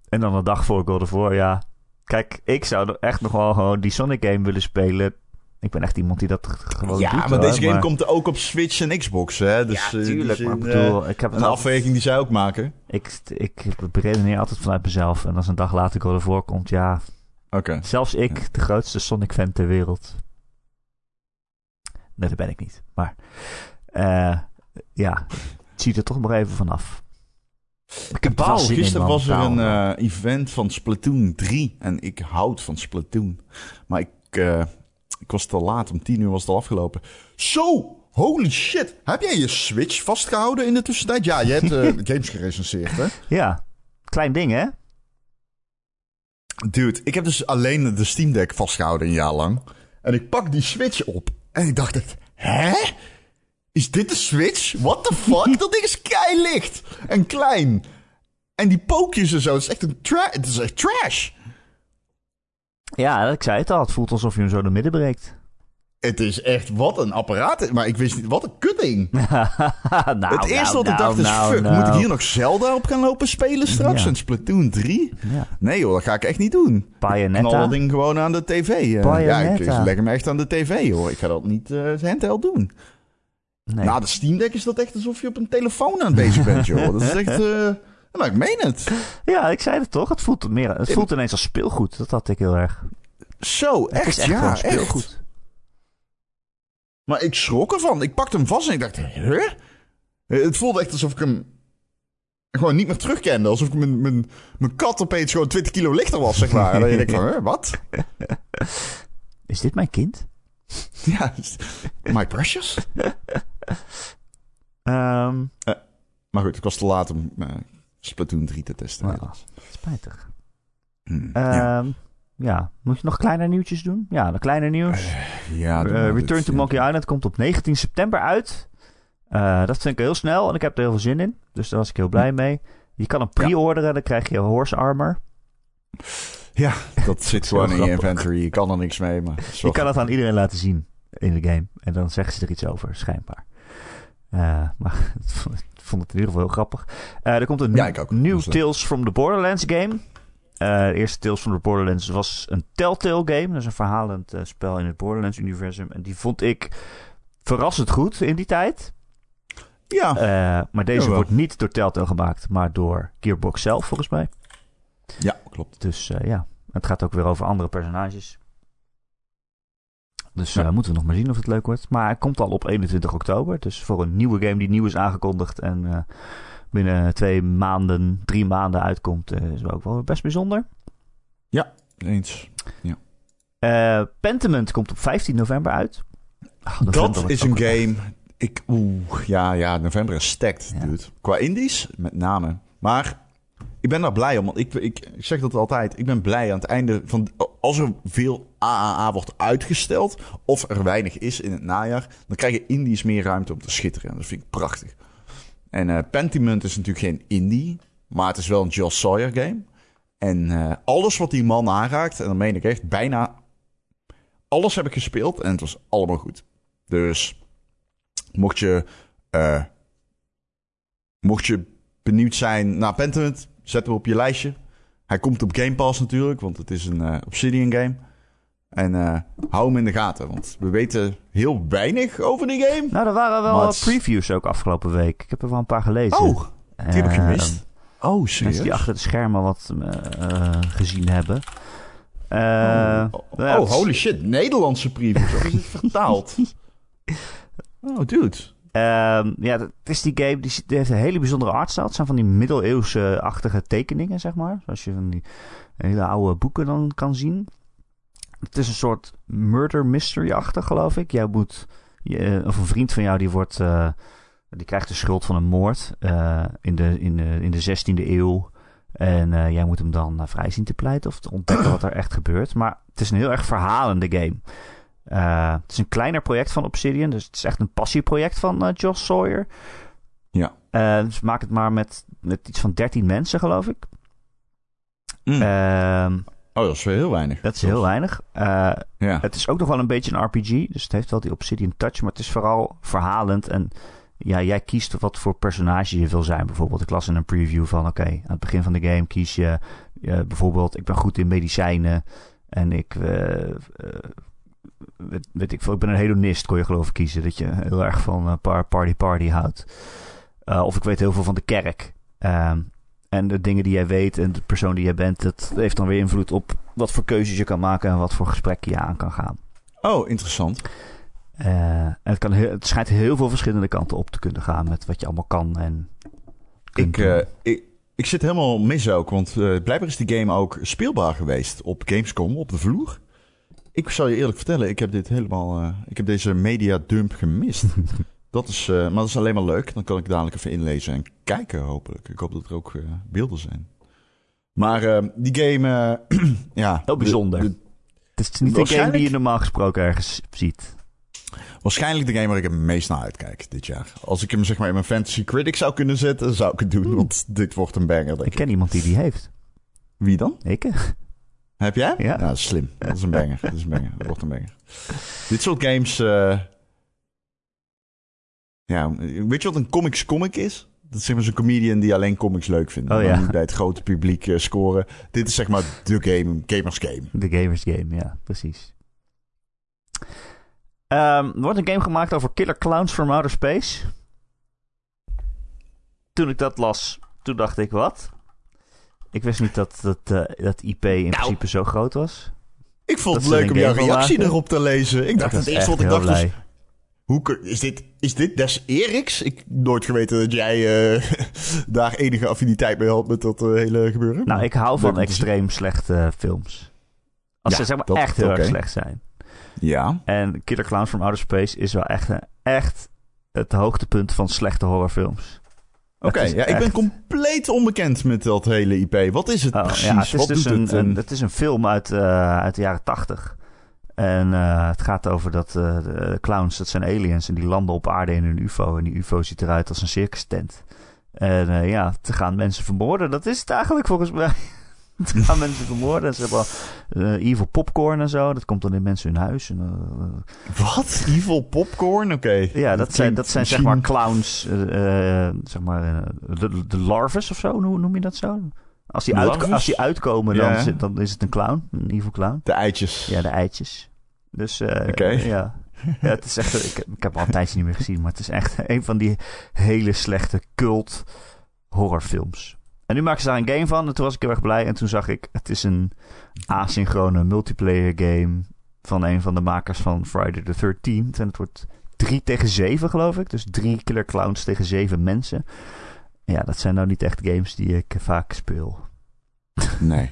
S1: En dan een dag voor God of War, ja. Kijk, ik zou er echt nog wel gewoon die Sonic game willen spelen. Ik ben echt iemand die dat gewoon
S2: ja,
S1: doet.
S2: maar
S1: hoor,
S2: deze game
S1: maar-
S2: komt ook op Switch en Xbox, hè? Dus,
S1: ja,
S2: eh,
S1: tuurlijk. maar ik bedoel,
S2: eh,
S1: ik heb
S2: een afweging die zij ook maken.
S1: ik, ik beredeneer altijd vanuit mezelf. En als een dag later God of War komt, ja...
S2: Oké.
S1: Zelfs ik, de grootste Sonic-fan ter wereld. Nee, dat ben ik niet. Maar eh, ja, het ziet er toch maar even vanaf. In,
S2: gisteren was er een eh, event van Splatoon 3. En ik houd van Splatoon. Maar ik, eh, ik was te laat. Om 10 uur was het al afgelopen. Zo! Holy shit! Heb jij je Switch vastgehouden in de tussentijd? Ja, je hebt eh, [LAUGHS] games gerecenseerd, hè?
S1: Ja, klein ding hè?
S2: Dude, ik heb dus alleen de Steam Deck vastgehouden een jaar lang. En ik pak die Switch op. En ik dacht hè? Is dit de Switch? What the fuck? dat ding is kei licht en klein. En die pookjes en zo, het is echt een tra het is echt trash.
S1: Ja, ik zei het al. Het voelt alsof je hem zo door midden breekt.
S2: Het is echt, wat een apparaat. Maar ik wist niet, wat een kutding. [LAUGHS]
S1: nou,
S2: het eerste
S1: nou,
S2: wat ik
S1: nou,
S2: dacht is,
S1: nou,
S2: fuck, moet ik hier nog Zelda op gaan lopen spelen straks?
S1: Ja.
S2: En Splatoon 3?
S1: Ja.
S2: Nee joh, dat ga ik echt niet doen. Knal
S1: Bayonetta.
S2: dat ding gewoon aan de tv. eh. ja,
S1: Bayonetta.
S2: ik leg hem echt aan de tv hoor. Ik ga dat niet eh handheld doen.
S1: Nee.
S2: Nou, de Steam Deck is dat echt alsof je op een telefoon aan het bezig bent, joh. Dat is [LAUGHS] echt... eh nou, ik meen het.
S1: Ja, ik zei het toch. Het voelt, meer, het voelt ineens als speelgoed. Dat had ik heel erg.
S2: Zo, echt,
S1: echt
S2: ja, echt.
S1: speelgoed.
S2: Maar ik schrok ervan. Ik pakte hem vast en ik dacht, huh? Het voelde echt alsof ik hem gewoon niet meer terugkende. Alsof ik mijn, mijn, mijn kat opeens gewoon 20 kilo lichter was, zeg maar. En dan denk ik van, huh, wat? [LAUGHS]
S1: Is dit mijn kind?
S2: Ja, my precious. [LAUGHS]
S1: Ehm
S2: Maar goed, ik was te laat om eh, Splatoon 3 te testen.
S1: Nou, spijtig.
S2: Hm, ja.
S1: Ehm ja, moet je nog kleine nieuwtjes doen? Ja, de kleine nieuws.
S2: ja,
S1: Eh,
S2: maar.
S1: Return
S2: Dit-
S1: to Monkey Island komt op 19 september uit. Eh, dat vind ik heel snel en ik heb er heel veel zin in. Dus daar was ik heel blij mee. Je kan hem pre-orderen, dan krijg je horse armor.
S2: Ja, dat zit
S1: Zo [LAUGHS]
S2: gewoon in je inventory. Je kan er niks mee, maar...
S1: Je kan het aan iedereen laten zien in de game. En dan zeggen ze er iets over, schijnbaar. Eh, maar [LAUGHS] ik vond het in ieder geval heel grappig. Eh, er komt een
S2: Ja,
S1: nieuw. Tales from the Borderlands game. Eh, de eerste Tales from the Borderlands was een Telltale game. Dat is een verhalend spel in het Borderlands-universum. En die vond ik verrassend goed in die tijd.
S2: Ja,
S1: maar deze
S2: Jawel.
S1: wordt niet door Telltale gemaakt, maar door Gearbox zelf, volgens mij.
S2: ja, klopt.
S1: Dus ja, het gaat ook weer over andere personages. Dus
S2: Ja.
S1: eh, moeten we nog maar zien of het leuk wordt. Maar hij komt al op 21 oktober. Dus voor een nieuwe game die nieuw is aangekondigd en eh, binnen twee maanden, drie maanden uitkomt, eh, is ook wel best bijzonder.
S2: Eens.
S1: Eh Pentiment komt op 15 november uit. November
S2: Dat is een game... Ik, oeh, ja, ja, november is stacked,
S1: Ja.
S2: dude. Qua indies, met name. Maar ik ben daar blij om. Want ik, ik, zeg dat altijd. Ik ben blij aan het einde van. Als er veel AAA wordt uitgesteld. of er weinig is in het najaar. dan krijgen indies meer ruimte om te schitteren. En dat vind ik prachtig. En eh Pentiment is natuurlijk geen indie. maar het is wel een Joss Sawyer game. En eh, alles wat die man aanraakt. en dan meen ik echt bijna. alles heb ik gespeeld. en het was allemaal goed. Dus. mocht je. eh, mocht je benieuwd zijn naar Pentiment, zet hem op je lijstje. Hij komt op Game Pass natuurlijk, want het is een eh, Obsidian game. En eh, hou hem in de gaten, want we weten heel weinig over die game.
S1: Nou, er waren wel
S2: Maar
S1: eh, previews ook afgelopen week. Ik heb er wel een paar gelezen.
S2: Oh, die heb ik gemist. Oh,
S1: Mensen die
S2: serieus?
S1: achter de schermen wat gezien hebben. Eh,
S2: oh, oh, holy shit. Nederlandse previews. Of is het vertaald? Oh, dude.
S1: Ehm, ja, het is die game, die, heeft een hele bijzondere artstyle. Het zijn van die middeleeuwse-achtige tekeningen, zeg maar. Zoals je van die hele oude boeken dan kan zien. Het is een soort murder mystery-achtig, geloof ik. Jij moet, je, of een vriend van jou, die wordt, eh, die krijgt de schuld van een moord eh, in, de, in, de, in de 16e eeuw. En eh, jij moet hem dan eh, vrij zien te pleiten of te ontdekken wat er echt gebeurt. Maar het is een heel erg verhalende game. Eh, het is een kleiner project van Obsidian, dus het is echt een passieproject van eh Josh Sawyer.
S2: Ja.
S1: Eh, dus maak het maar met, met iets van 13 mensen, geloof ik.
S2: Mm.
S1: Ehm,
S2: oh, dat is wel heel weinig.
S1: dat is heel weinig.
S2: Ja.
S1: het is ook nog wel een beetje een RPG, dus het heeft wel die Obsidian touch, maar het is vooral verhalend. En ja, jij kiest wat voor personage je wil zijn. Bijvoorbeeld, ik las in een preview van: oké, aan het begin van de game kies je bijvoorbeeld, ik ben goed in medicijnen en ik. Weet, weet ik veel, ik ben een hedonist, kon je geloof ik kiezen. Dat je heel erg van eh, par- party party houdt. Eh, of ik weet heel veel van de kerk. Ehm, en de dingen die jij weet en de persoon die jij bent, dat heeft dan weer invloed op wat voor keuzes je kan maken en wat voor gesprekken je aan kan gaan.
S2: Oh, interessant.
S1: Eh, en het, kan heel, het schijnt heel veel verschillende kanten op te kunnen gaan met wat je allemaal kan en
S2: Ik, ik, ik zit helemaal mis ook, want blijkbaar is die game ook speelbaar geweest op Gamescom, op de vloer. Ik zal je eerlijk vertellen, ik heb dit helemaal, eh, ik heb deze media dump gemist. [LAUGHS] dat is, eh, maar dat is alleen maar leuk. Dan kan ik dadelijk even inlezen en kijken, hopelijk. Ik hoop dat er ook eh, beelden zijn. Maar eh, die game, eh, [CLEARS THROAT] ja.
S1: Heel bijzonder.
S2: de- de-
S1: het is niet een game die je normaal gesproken ergens ziet.
S2: waarschijnlijk de game waar ik het meest naar uitkijk dit jaar. Als ik hem zeg maar in mijn Fantasy Critic zou kunnen zetten, zou ik het doen. Want dit wordt een banger, denk
S1: Ik
S2: ik.
S1: ken iemand die die heeft.
S2: Wie dan?
S1: Ik?
S2: Heb jij?
S1: Ja.
S2: dat is slim. Dat is een banger. Dat is een banger. Dat wordt een banger. Dit soort games... eh, Ja, weet je wat een comics comic is? Dat is zeg maar zo'n comedian die alleen comics leuk vindt.
S1: Oh, ja.
S2: niet bij het grote publiek eh, scoren. Dit is zeg maar de game, gamers game.
S1: De Gamers Game, ja, precies. Ehm, er wordt een game gemaakt over killer clowns from outer space. Toen ik dat las, toen dacht ik, wat? Ik wist niet dat dat, eh, dat IP in
S2: Nou.
S1: principe zo groot was.
S2: Ik vond
S1: Dat
S2: het leuk om jouw reactie erop te lezen. Ik dacht het eerste
S1: echt
S2: wat ik dacht was...
S1: blij.
S2: Hoe, is, dit, is dit des Eriks? Ik heb nooit geweten dat jij eh, [LAUGHS] daar enige affiniteit mee had met dat eh, hele gebeuren.
S1: Nou, ik hou van extreem slechte films. Als
S2: Ja,
S1: ze zeg maar
S2: dat-
S1: echt heel erg slecht zijn.
S2: Ja.
S1: En Killer Clowns from Outer Space is wel echt, echt het hoogtepunt van slechte horrorfilms.
S2: Oké, ja, ik ben compleet onbekend met dat hele IP. Wat is het
S1: Oh,
S2: precies?
S1: ja, het is
S2: Wat
S1: dus
S2: doet
S1: een,
S2: het?
S1: een-
S2: En-
S1: het is een film uit, eh, uit de jaren tachtig. En eh, het gaat over dat eh, de clowns, dat zijn aliens, en die landen op aarde in een ufo. En die ufo ziet eruit als een circus tent. En ja, te gaan mensen vermoorden, dat is het eigenlijk volgens mij. Te [LAUGHS] gaan mensen vermoorden. En ze hebben eh, evil popcorn en zo, dat komt dan in mensen hun huis. En, eh,
S2: Wat? Evil popcorn? Oké.
S1: ja, dat, zijn, dat zijn zeg maar clowns, eh, eh, zeg maar, eh, de, de larves of zo, hoe noem je dat zo? Als die, uit, als die uitkomen, dan,
S2: Ja.
S1: zit- dan is het een clown, een evil clown.
S2: De eitjes.
S1: Ja, de eitjes. Dus eh,
S2: Oké.
S1: ja. ja, het is echt, ik, ik heb al een tijdje niet meer gezien, maar het is echt een van die hele slechte cult horrorfilms. En nu maken ze daar een game van en toen was ik heel erg blij. En toen zag ik, het is een asynchrone multiplayer game van een van de makers van Friday the 13th. En het wordt 3 tegen 7 geloof ik. Dus drie killer clowns tegen zeven mensen. Ja, dat zijn nou niet echt games die ik vaak speel.
S2: Nee.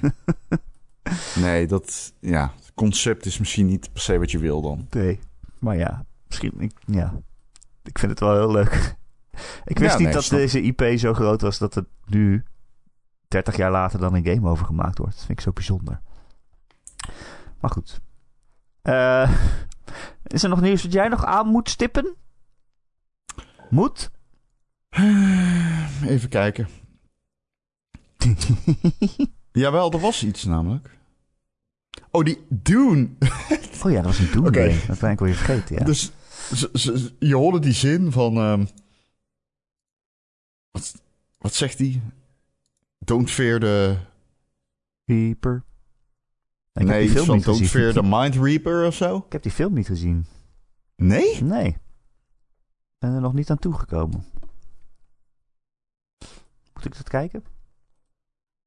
S2: [LAUGHS] nee, dat... Ja, het concept is misschien niet per se wat je wil dan.
S1: Nee, maar ja, misschien, ik, ja, ik vind het wel heel leuk. [LAUGHS] Ik wist
S2: Ja,
S1: niet
S2: nee,
S1: dat
S2: snap
S1: deze IP zo groot was dat het nu 30 jaar later dan een game over gemaakt wordt. Dat vind ik zo bijzonder. Maar goed. Eh, is er nog nieuws dat jij nog aan moet stippen? Moet? [SIGHS]
S2: Even kijken. [LAUGHS] Jawel, er was iets namelijk. Oh, die Dune. [LAUGHS]
S1: Oh ja, dat was een Doom
S2: Oké.
S1: game. Dat ben ik weer vergeten, ja.
S2: Dus je hoorde die zin van... ehm, wat, wat zegt die? Don't fear the...
S1: Reaper. Ik heb
S2: nee,
S1: die film
S2: van
S1: niet
S2: Don't
S1: gezien.
S2: fear the Mind Reaper of zo?
S1: Ik heb die film niet gezien.
S2: Nee?
S1: Nee. Ik ben er nog niet aan toegekomen. Moet ik dat kijken?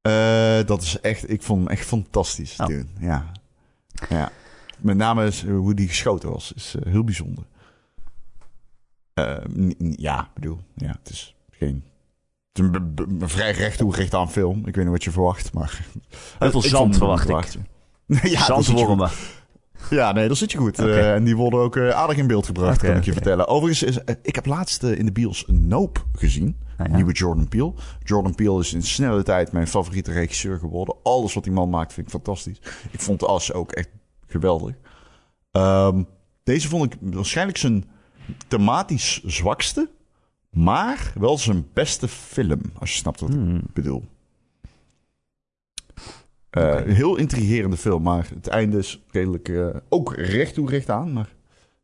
S2: Eh, dat is echt... Ik vond hem echt fantastisch,
S1: Oh.
S2: Ja. ja. Met name eh, hoe die geschoten was. Is eh, heel bijzonder. N- ja, ik bedoel... Ja, het is geen... Het is een, vrij recht toegericht aan film. Ik weet niet wat je verwacht, maar...
S1: Heel veel zand verwacht ik. [LAUGHS]
S2: ja.
S1: Zandwormen.
S2: Ja, nee, dat zit je goed. Eh, en die worden ook eh, aardig in beeld gebracht, kan ik je vertellen. Overigens, is, eh, ik heb laatst in de bios Nope gezien.
S1: Ja.
S2: Nieuwe Jordan Peele. Jordan Peele is in snelle tijd mijn favoriete regisseur geworden. Alles wat die man maakt vind ik fantastisch. Ik vond As ook echt geweldig. Ehm, deze vond ik waarschijnlijk zijn thematisch zwakste. Maar wel zijn beste film, als je snapt wat
S1: Hmm.
S2: ik bedoel. Eh. Een heel intrigerende film, maar het einde is redelijk eh, ook recht toe recht aan. Maar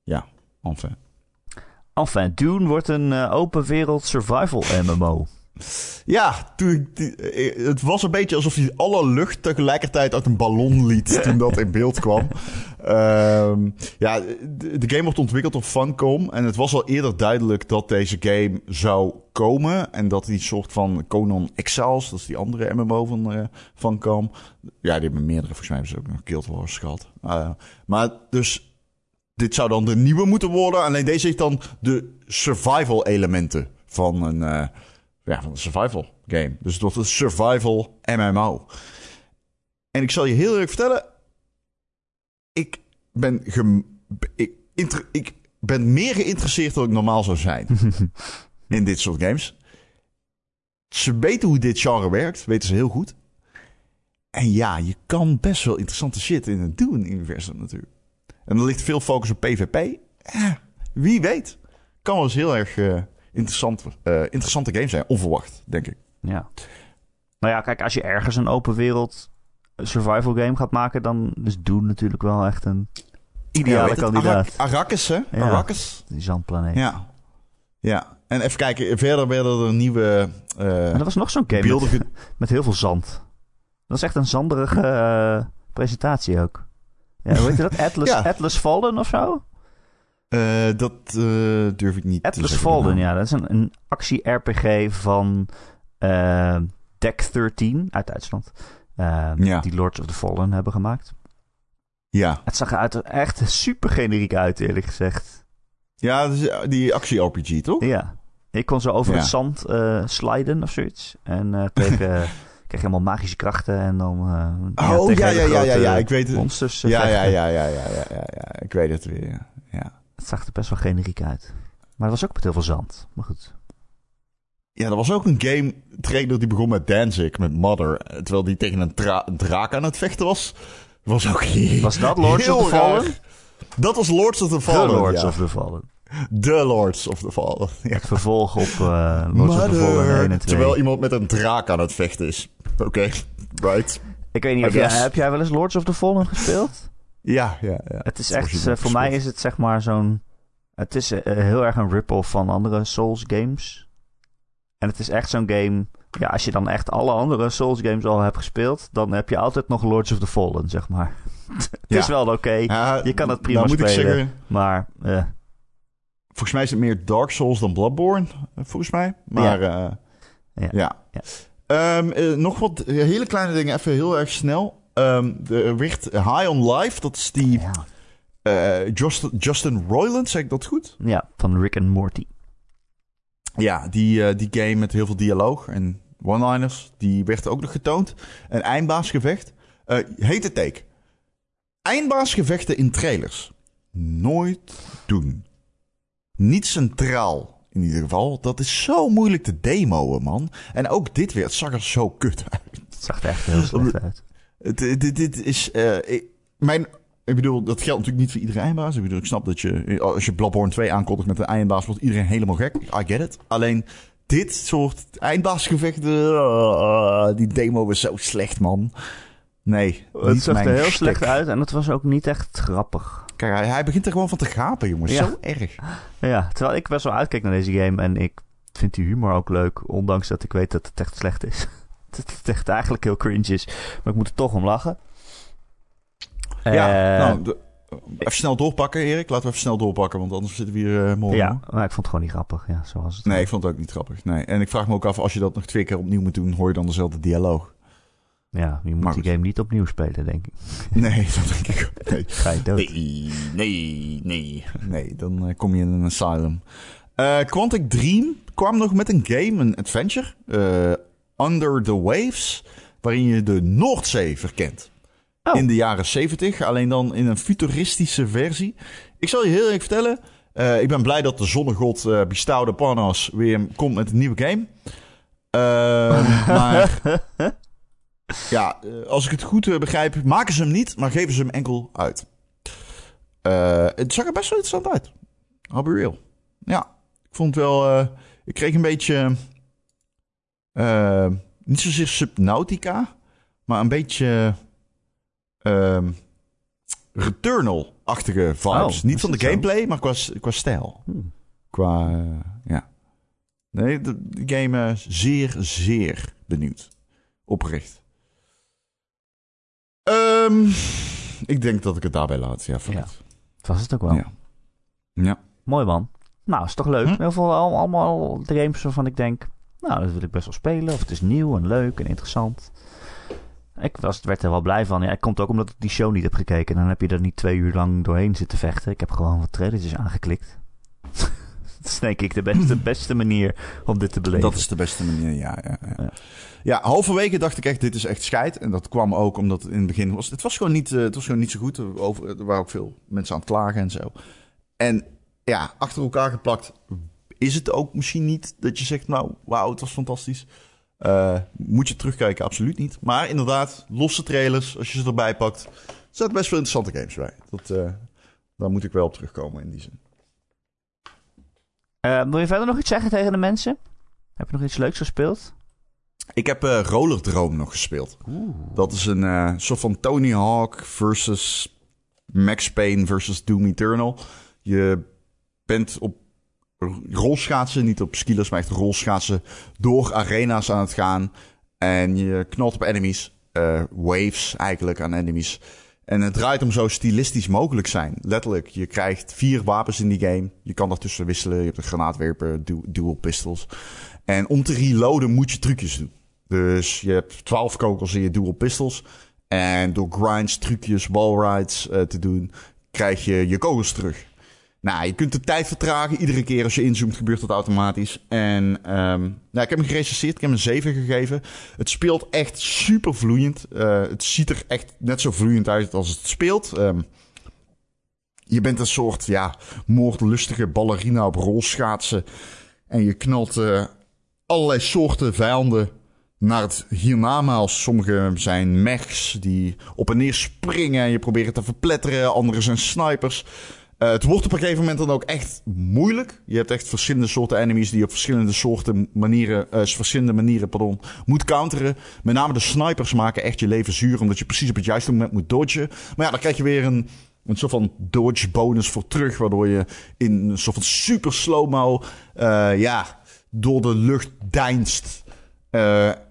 S2: ja, enfin.
S1: Enfin, Dune wordt een eh, open wereld survival MMO.
S2: Ja, toen ik die- eh, het was een beetje alsof hij alle lucht tegelijkertijd uit een ballon liet toen dat in beeld kwam. [LAUGHS] Ehm, ja, de, de game wordt ontwikkeld door Funcom. En het was al eerder duidelijk dat deze game zou komen. En dat die soort van Conan Exiles, dat is die andere MMO van eh, Funcom. Ja, die hebben meerdere, volgens mij hebben ze ook nog Guild Wars gehad. Uh, maar dus, dit zou dan de nieuwe moeten worden. Alleen deze heeft dan de survival elementen van een... eh, ja, van een survival game. Dus het wordt een survival MMO. En ik zal je heel eerlijk vertellen. Ik ben, ik, inter- ik ben meer geïnteresseerd dan ik normaal zou zijn [LAUGHS] in dit soort games. Ze weten hoe dit genre werkt, weten ze heel goed. En ja, je kan best wel interessante shit in het Dune-universum natuurlijk. En er ligt veel focus op PvP. Eh, wie weet. Kan wel eens heel erg eh, interessant, eh, interessante game zijn. Onverwacht, denk ik.
S1: Ja. Nou ja, kijk, als je ergens een open wereld survival game gaat maken, dan is Dune natuurlijk wel echt een ideale
S2: weet
S1: kandidaat.
S2: Arak- Arrakis, hè?
S1: Ja.
S2: Arrakis.
S1: Die zandplaneet.
S2: Ja. Ja. En even kijken, verder werden er nieuwe...
S1: En er was nog zo'n game
S2: beelden... [LAUGHS]
S1: met, heel veel zand. Dat is echt een zanderige eh, presentatie ook. Ja, hoe heet je dat? [LAUGHS] Atlas,
S2: Ja.
S1: Atlas Fallen of zo?
S2: Eh, dat eh, durf ik niet te
S1: Atlas
S2: zeggen.
S1: Fallen, ja. Dat is een, een actie-RPG van eh, Deck 13 uit Duitsland.
S2: Ja.
S1: Die Lords of the Fallen hebben gemaakt.
S2: Ja.
S1: Het zag eruit echt super generiek uit, eerlijk gezegd.
S2: Ja, eh, die actie-RPG, toch?
S1: Ja. Ik kon zo over
S2: Ja.
S1: het zand sliden of zoiets. En tegen... [LAUGHS] kreeg helemaal magische krachten en dan... eh,
S2: Oh, ja, ja, ja, ja, ja, ik weet het.
S1: Monsters
S2: Ja, ja, ja, ja, ja, ja, ja. Ik weet het weer. ja.
S1: Het zag er best wel generiek uit. Maar het was ook met heel veel zand. Maar goed.
S2: Ja, er was ook een game trailer die begon met Danzig, met Mother. Terwijl die tegen een, dra- een draak aan het vechten was. Was ook heel [LAUGHS]
S1: Was dat Lords of the
S2: raar.
S1: Fallen?
S2: Dat was Lords of the
S1: The
S2: Fallen.
S1: Lords
S2: ja.
S1: of the Fallen.
S2: The Lords of the Fallen. Ja.
S1: Het vervolg op eh Lords of the Fallen 1 en 2.
S2: Terwijl iemand met een draak aan het vechten is. Oké, right.
S1: Ik weet niet, of jij, heb jij wel eens Lords of the Fallen gespeeld?
S2: Ja, ja, ja.
S1: Het is echt, eh, voor mij is het zeg maar zo'n... Het is eh, heel erg een rip-off van andere Souls games. En het is echt zo'n game... Ja, als je dan echt alle andere Souls games al hebt gespeeld... dan heb je altijd nog Lords of the Fallen, zeg maar. [LAUGHS] het
S2: Ja.
S1: is wel oké,
S2: Ja,
S1: je kan het prima
S2: nou
S1: spelen.
S2: zeggen,
S1: maar... eh,
S2: volgens mij is het meer Dark Souls dan Bloodborne, eh, volgens mij. Maar ja.
S1: Ja.
S2: Ehm, eh, nog wat eh, hele kleine dingen, even heel erg snel. Ehm de werd High on Life, dat is die
S1: ja.
S2: eh, Justin, Justin Roiland, zeg ik dat goed?
S1: ja, van Rick en Morty.
S2: Ja, die, eh, die game met heel veel dialoog en one-liners, die werd ook nog getoond. Een eindbaasgevecht. Eh hete take. Eindbaasgevechten in trailers. Nooit doen. Niet centraal, in ieder geval. Dat is zo moeilijk te demoen, man. En ook dit weer, het zag er zo kut uit.
S1: Het zag er echt heel slecht uit.
S2: Het- Dit, dit is... eh, ik, mijn, ik bedoel, dat geldt natuurlijk niet voor iedere eindbaas. Ik bedoel, ik snap dat je... Als je Bloodborne 2 aankondigt met een eindbaas... wordt iedereen helemaal gek. I get it. Alleen, dit soort eindbaasgevechten... eh, die demo was zo slecht, man. Nee,
S1: Het zag er heel
S2: stek.
S1: slecht uit en het was ook niet echt grappig.
S2: Kijk, hij, hij begint er gewoon van te gapen, jongens.
S1: Ja.
S2: Zo erg.
S1: Ja, terwijl ik best wel uitkijk naar deze game en ik vind die humor ook leuk, ondanks dat ik weet dat het echt slecht is. [LAUGHS] dat het echt eigenlijk heel cringe is, maar ik moet er toch om lachen.
S2: Ja,
S1: Eh,
S2: nou, de- even snel doorpakken, Erik. Laten we even snel doorpakken, want anders zitten we hier eh morgen.
S1: ja, maar ik vond het gewoon niet grappig. Ja, zoals het
S2: Nee, ik vond het ook niet grappig. Nee. En ik vraag me ook af, als je dat nog twee keer opnieuw moet doen, hoor je dan dezelfde dialoog?
S1: Ja, je moet
S2: Maar
S1: die
S2: goed.
S1: game niet opnieuw spelen, denk ik. [LAUGHS]
S2: Nee, dat denk ik ook. Nee,
S1: Ga je dood.
S3: Nee, nee, nee.
S2: nee dan eh, kom je in een asylum. Eh Quantic Dream kwam nog met een game, een adventure. Under the Waves, waarin je de Noordzee verkent.
S1: Oh.
S2: In de jaren 70, alleen dan in een futuristische versie. Ik zal je heel eerlijk vertellen. eh, ik ben blij dat de zonnegod uh, Bistouwde Panos weer komt met een nieuwe game. Eh, [LAUGHS] maar ja, eh, als ik het goed eh, begrijp, maken ze hem niet, maar geven ze hem enkel uit. Eh, het zag er best wel interessant uit. I'll be real. Ja, ik vond het wel... eh, ik kreeg een beetje... eh, niet zozeer Subnautica, maar een beetje... ehm, Returnal-achtige vibes.
S1: Oh,
S2: niet van de
S1: zo?
S2: gameplay, maar qua, qua stijl.
S1: Hmm.
S2: Qua, eh, ja. Nee, de, de game eh, zeer, zeer benieuwd. Oprecht. Ehm, ik denk dat ik het daarbij laat. Ja,
S1: Ja. Dat was het ook wel.
S2: Ja. Ja.
S1: Mooi man. Nou, is toch leuk.
S2: Hm?
S1: Heel veel al- allemaal games waarvan ik denk, nou, dat wil ik best wel spelen. Of het is nieuw en leuk en interessant. Ik was, werd er wel blij van. Ja, het komt ook omdat ik die show niet heb gekeken. Dan heb je er niet twee uur lang doorheen zitten vechten. Ik heb gewoon wat trailertjes aangeklikt. [LAUGHS] dat is denk ik de beste, [CLEARS THROAT] beste manier om dit te beleven.
S2: Dat is de beste manier, ja. Ja, ja.
S1: Ja.
S2: ja. halverwege dacht ik echt, dit is echt scheid. En dat kwam ook omdat het in het begin was... Het was gewoon niet, eh, het was gewoon niet zo goed. Er, over, er waren ook veel mensen aan het klagen en zo. En ja, achter elkaar geplakt is het ook misschien niet dat je zegt... Nou, wauw, het was fantastisch. Eh, moet je terugkijken? Absoluut niet. Maar inderdaad, losse trailers, als je ze erbij pakt... Er zaten best veel interessante games bij. Dat, eh, daar moet ik wel op terugkomen in die zin.
S1: Eh, wil je verder nog iets zeggen tegen de mensen? Heb je nog iets leuks gespeeld?
S2: Ik heb Roller Drome nog gespeeld. Dat is een soort van Tony Hawk versus Max Payne versus Doom Eternal. Je bent op rolschaatsen, niet op skilers, maar echt rolschaatsen, door arena's aan het gaan. En je knalt op enemies, eh, waves eigenlijk aan enemies. En het draait om zo stilistisch mogelijk zijn. Letterlijk, je krijgt vier wapens in die game. Je kan daartussen wisselen. Je hebt een granaatwerper, du- dual pistols. En om te reloaden moet je trucjes doen. Dus je hebt 12 kogels in je dual pistols. En door grinds, trucjes, wallrides eh, te doen, krijg je je kogels terug. Nou, je kunt de tijd vertragen. Iedere keer als je inzoomt gebeurt dat automatisch. En ehm, nou, ik heb hem gerecenseerd. Ik heb hem een 7 gegeven. Het speelt echt super vloeiend. Eh, het ziet er echt net zo vloeiend uit als het speelt. Ehm, je bent een soort ja, moordlustige ballerina op rolschaatsen. En je knalt eh, allerlei soorten vijanden naar het hiernamaals. Sommige zijn mechs die op en neer springen en je probeert te verpletteren. Andere zijn snipers. Eh, het wordt op een gegeven moment dan ook echt moeilijk. Je hebt echt verschillende soorten enemies die je op verschillende soorten manieren, eh, verschillende manieren, pardon, moet counteren. Met name de snipers maken echt je leven zuur, omdat je precies op het juiste moment moet dodgen. Maar ja, dan krijg je weer een, een soort van dodge bonus voor terug, waardoor je in een soort van super slow-mo, eh, ja, door de lucht deinst.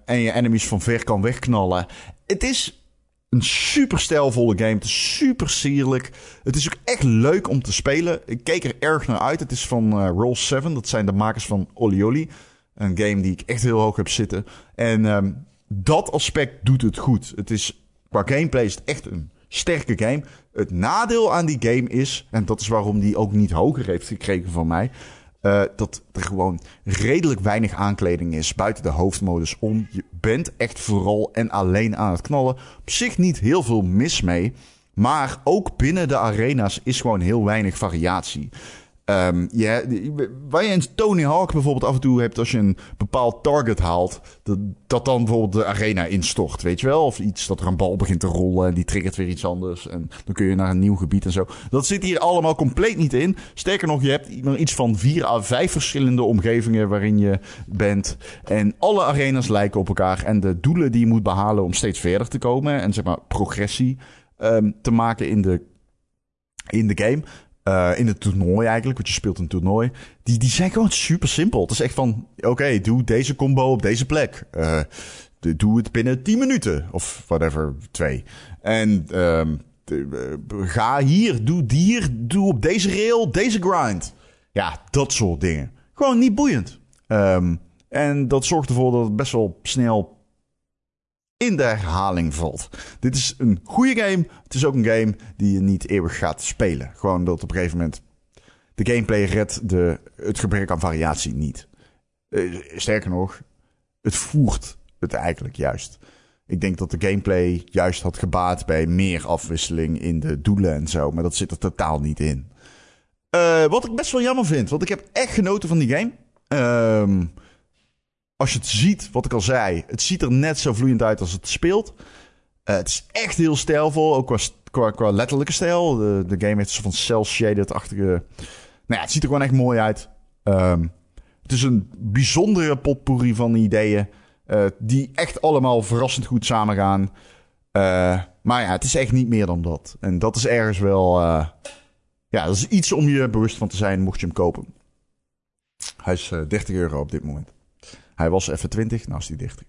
S2: en je enemies van ver kan wegknallen. Het is een super stijlvolle game. Het is super sierlijk. Het is ook echt leuk om te spelen. Ik keek er erg naar uit. Het is van eh, Roll 7. Dat zijn de makers van Olioli. Een game die ik echt heel hoog heb zitten. En ehm, dat aspect doet het goed. Het is, qua gameplay is echt een sterke game. Het nadeel aan die game is, en dat is waarom die ook niet hoger heeft gekregen van mij... eh, dat er gewoon redelijk weinig aankleding is buiten de hoofdmodus om. Je bent echt vooral en alleen aan het knallen. Op zich niet heel veel mis mee. Maar ook binnen de arena's is gewoon heel weinig variatie. Ehm, ja, waar je in Tony Hawk bijvoorbeeld af en toe hebt als je een bepaald target haalt, dat, dat dan bijvoorbeeld de arena instort, weet je wel? Of iets dat er een bal begint te rollen en die triggert weer iets anders en dan kun je naar een nieuw gebied en zo. Dat zit hier allemaal compleet niet in. Sterker nog, je hebt iets van vier à vijf verschillende omgevingen waarin je bent en alle arenas lijken op elkaar en de doelen die je moet behalen om steeds verder te komen en zeg maar progressie ehm, te maken in de, in de game. Eh, in het toernooi eigenlijk, want je speelt een toernooi. Die, die zijn gewoon super simpel. Het is echt van, oké, doe deze combo op deze plek. Eh, doe het binnen 10 minuten. Of whatever, twee. En ehm, eh, ga hier, doe hier, doe op deze rail, deze grind. Ja, dat soort dingen. Gewoon niet boeiend. Ehm, en dat zorgt ervoor dat het best wel snel in de herhaling valt. Dit is een goede game. Het is ook een game die je niet eeuwig gaat spelen. Gewoon dat op een gegeven moment de gameplay redt de, het gebrek aan variatie niet. Eh, sterker nog, het voert het eigenlijk juist. Ik denk dat de gameplay juist had gebaat bij meer afwisseling in de doelen en zo. Maar dat zit er totaal niet in. Eh, wat ik best wel jammer vind, want ik heb echt genoten van die game. Ehm, als je het ziet, wat ik al zei, het ziet er net zo vloeiend uit als het speelt. Eh, het is echt heel stijlvol, ook qua, qua, qua letterlijke stijl. De, de game heeft een soort van cel-shaded-achtige... Nou ja, het ziet er gewoon echt mooi uit. Ehm, het is een bijzondere potpourri van ideeën... eh, die echt allemaal verrassend goed samengaan. Eh, maar ja, het is echt niet meer dan dat. En dat is ergens wel... ja, dat is iets om je bewust van te zijn, mocht je hem kopen. Hij is eh, 30 euro op dit moment. Hij was even 20, nou is hij 30.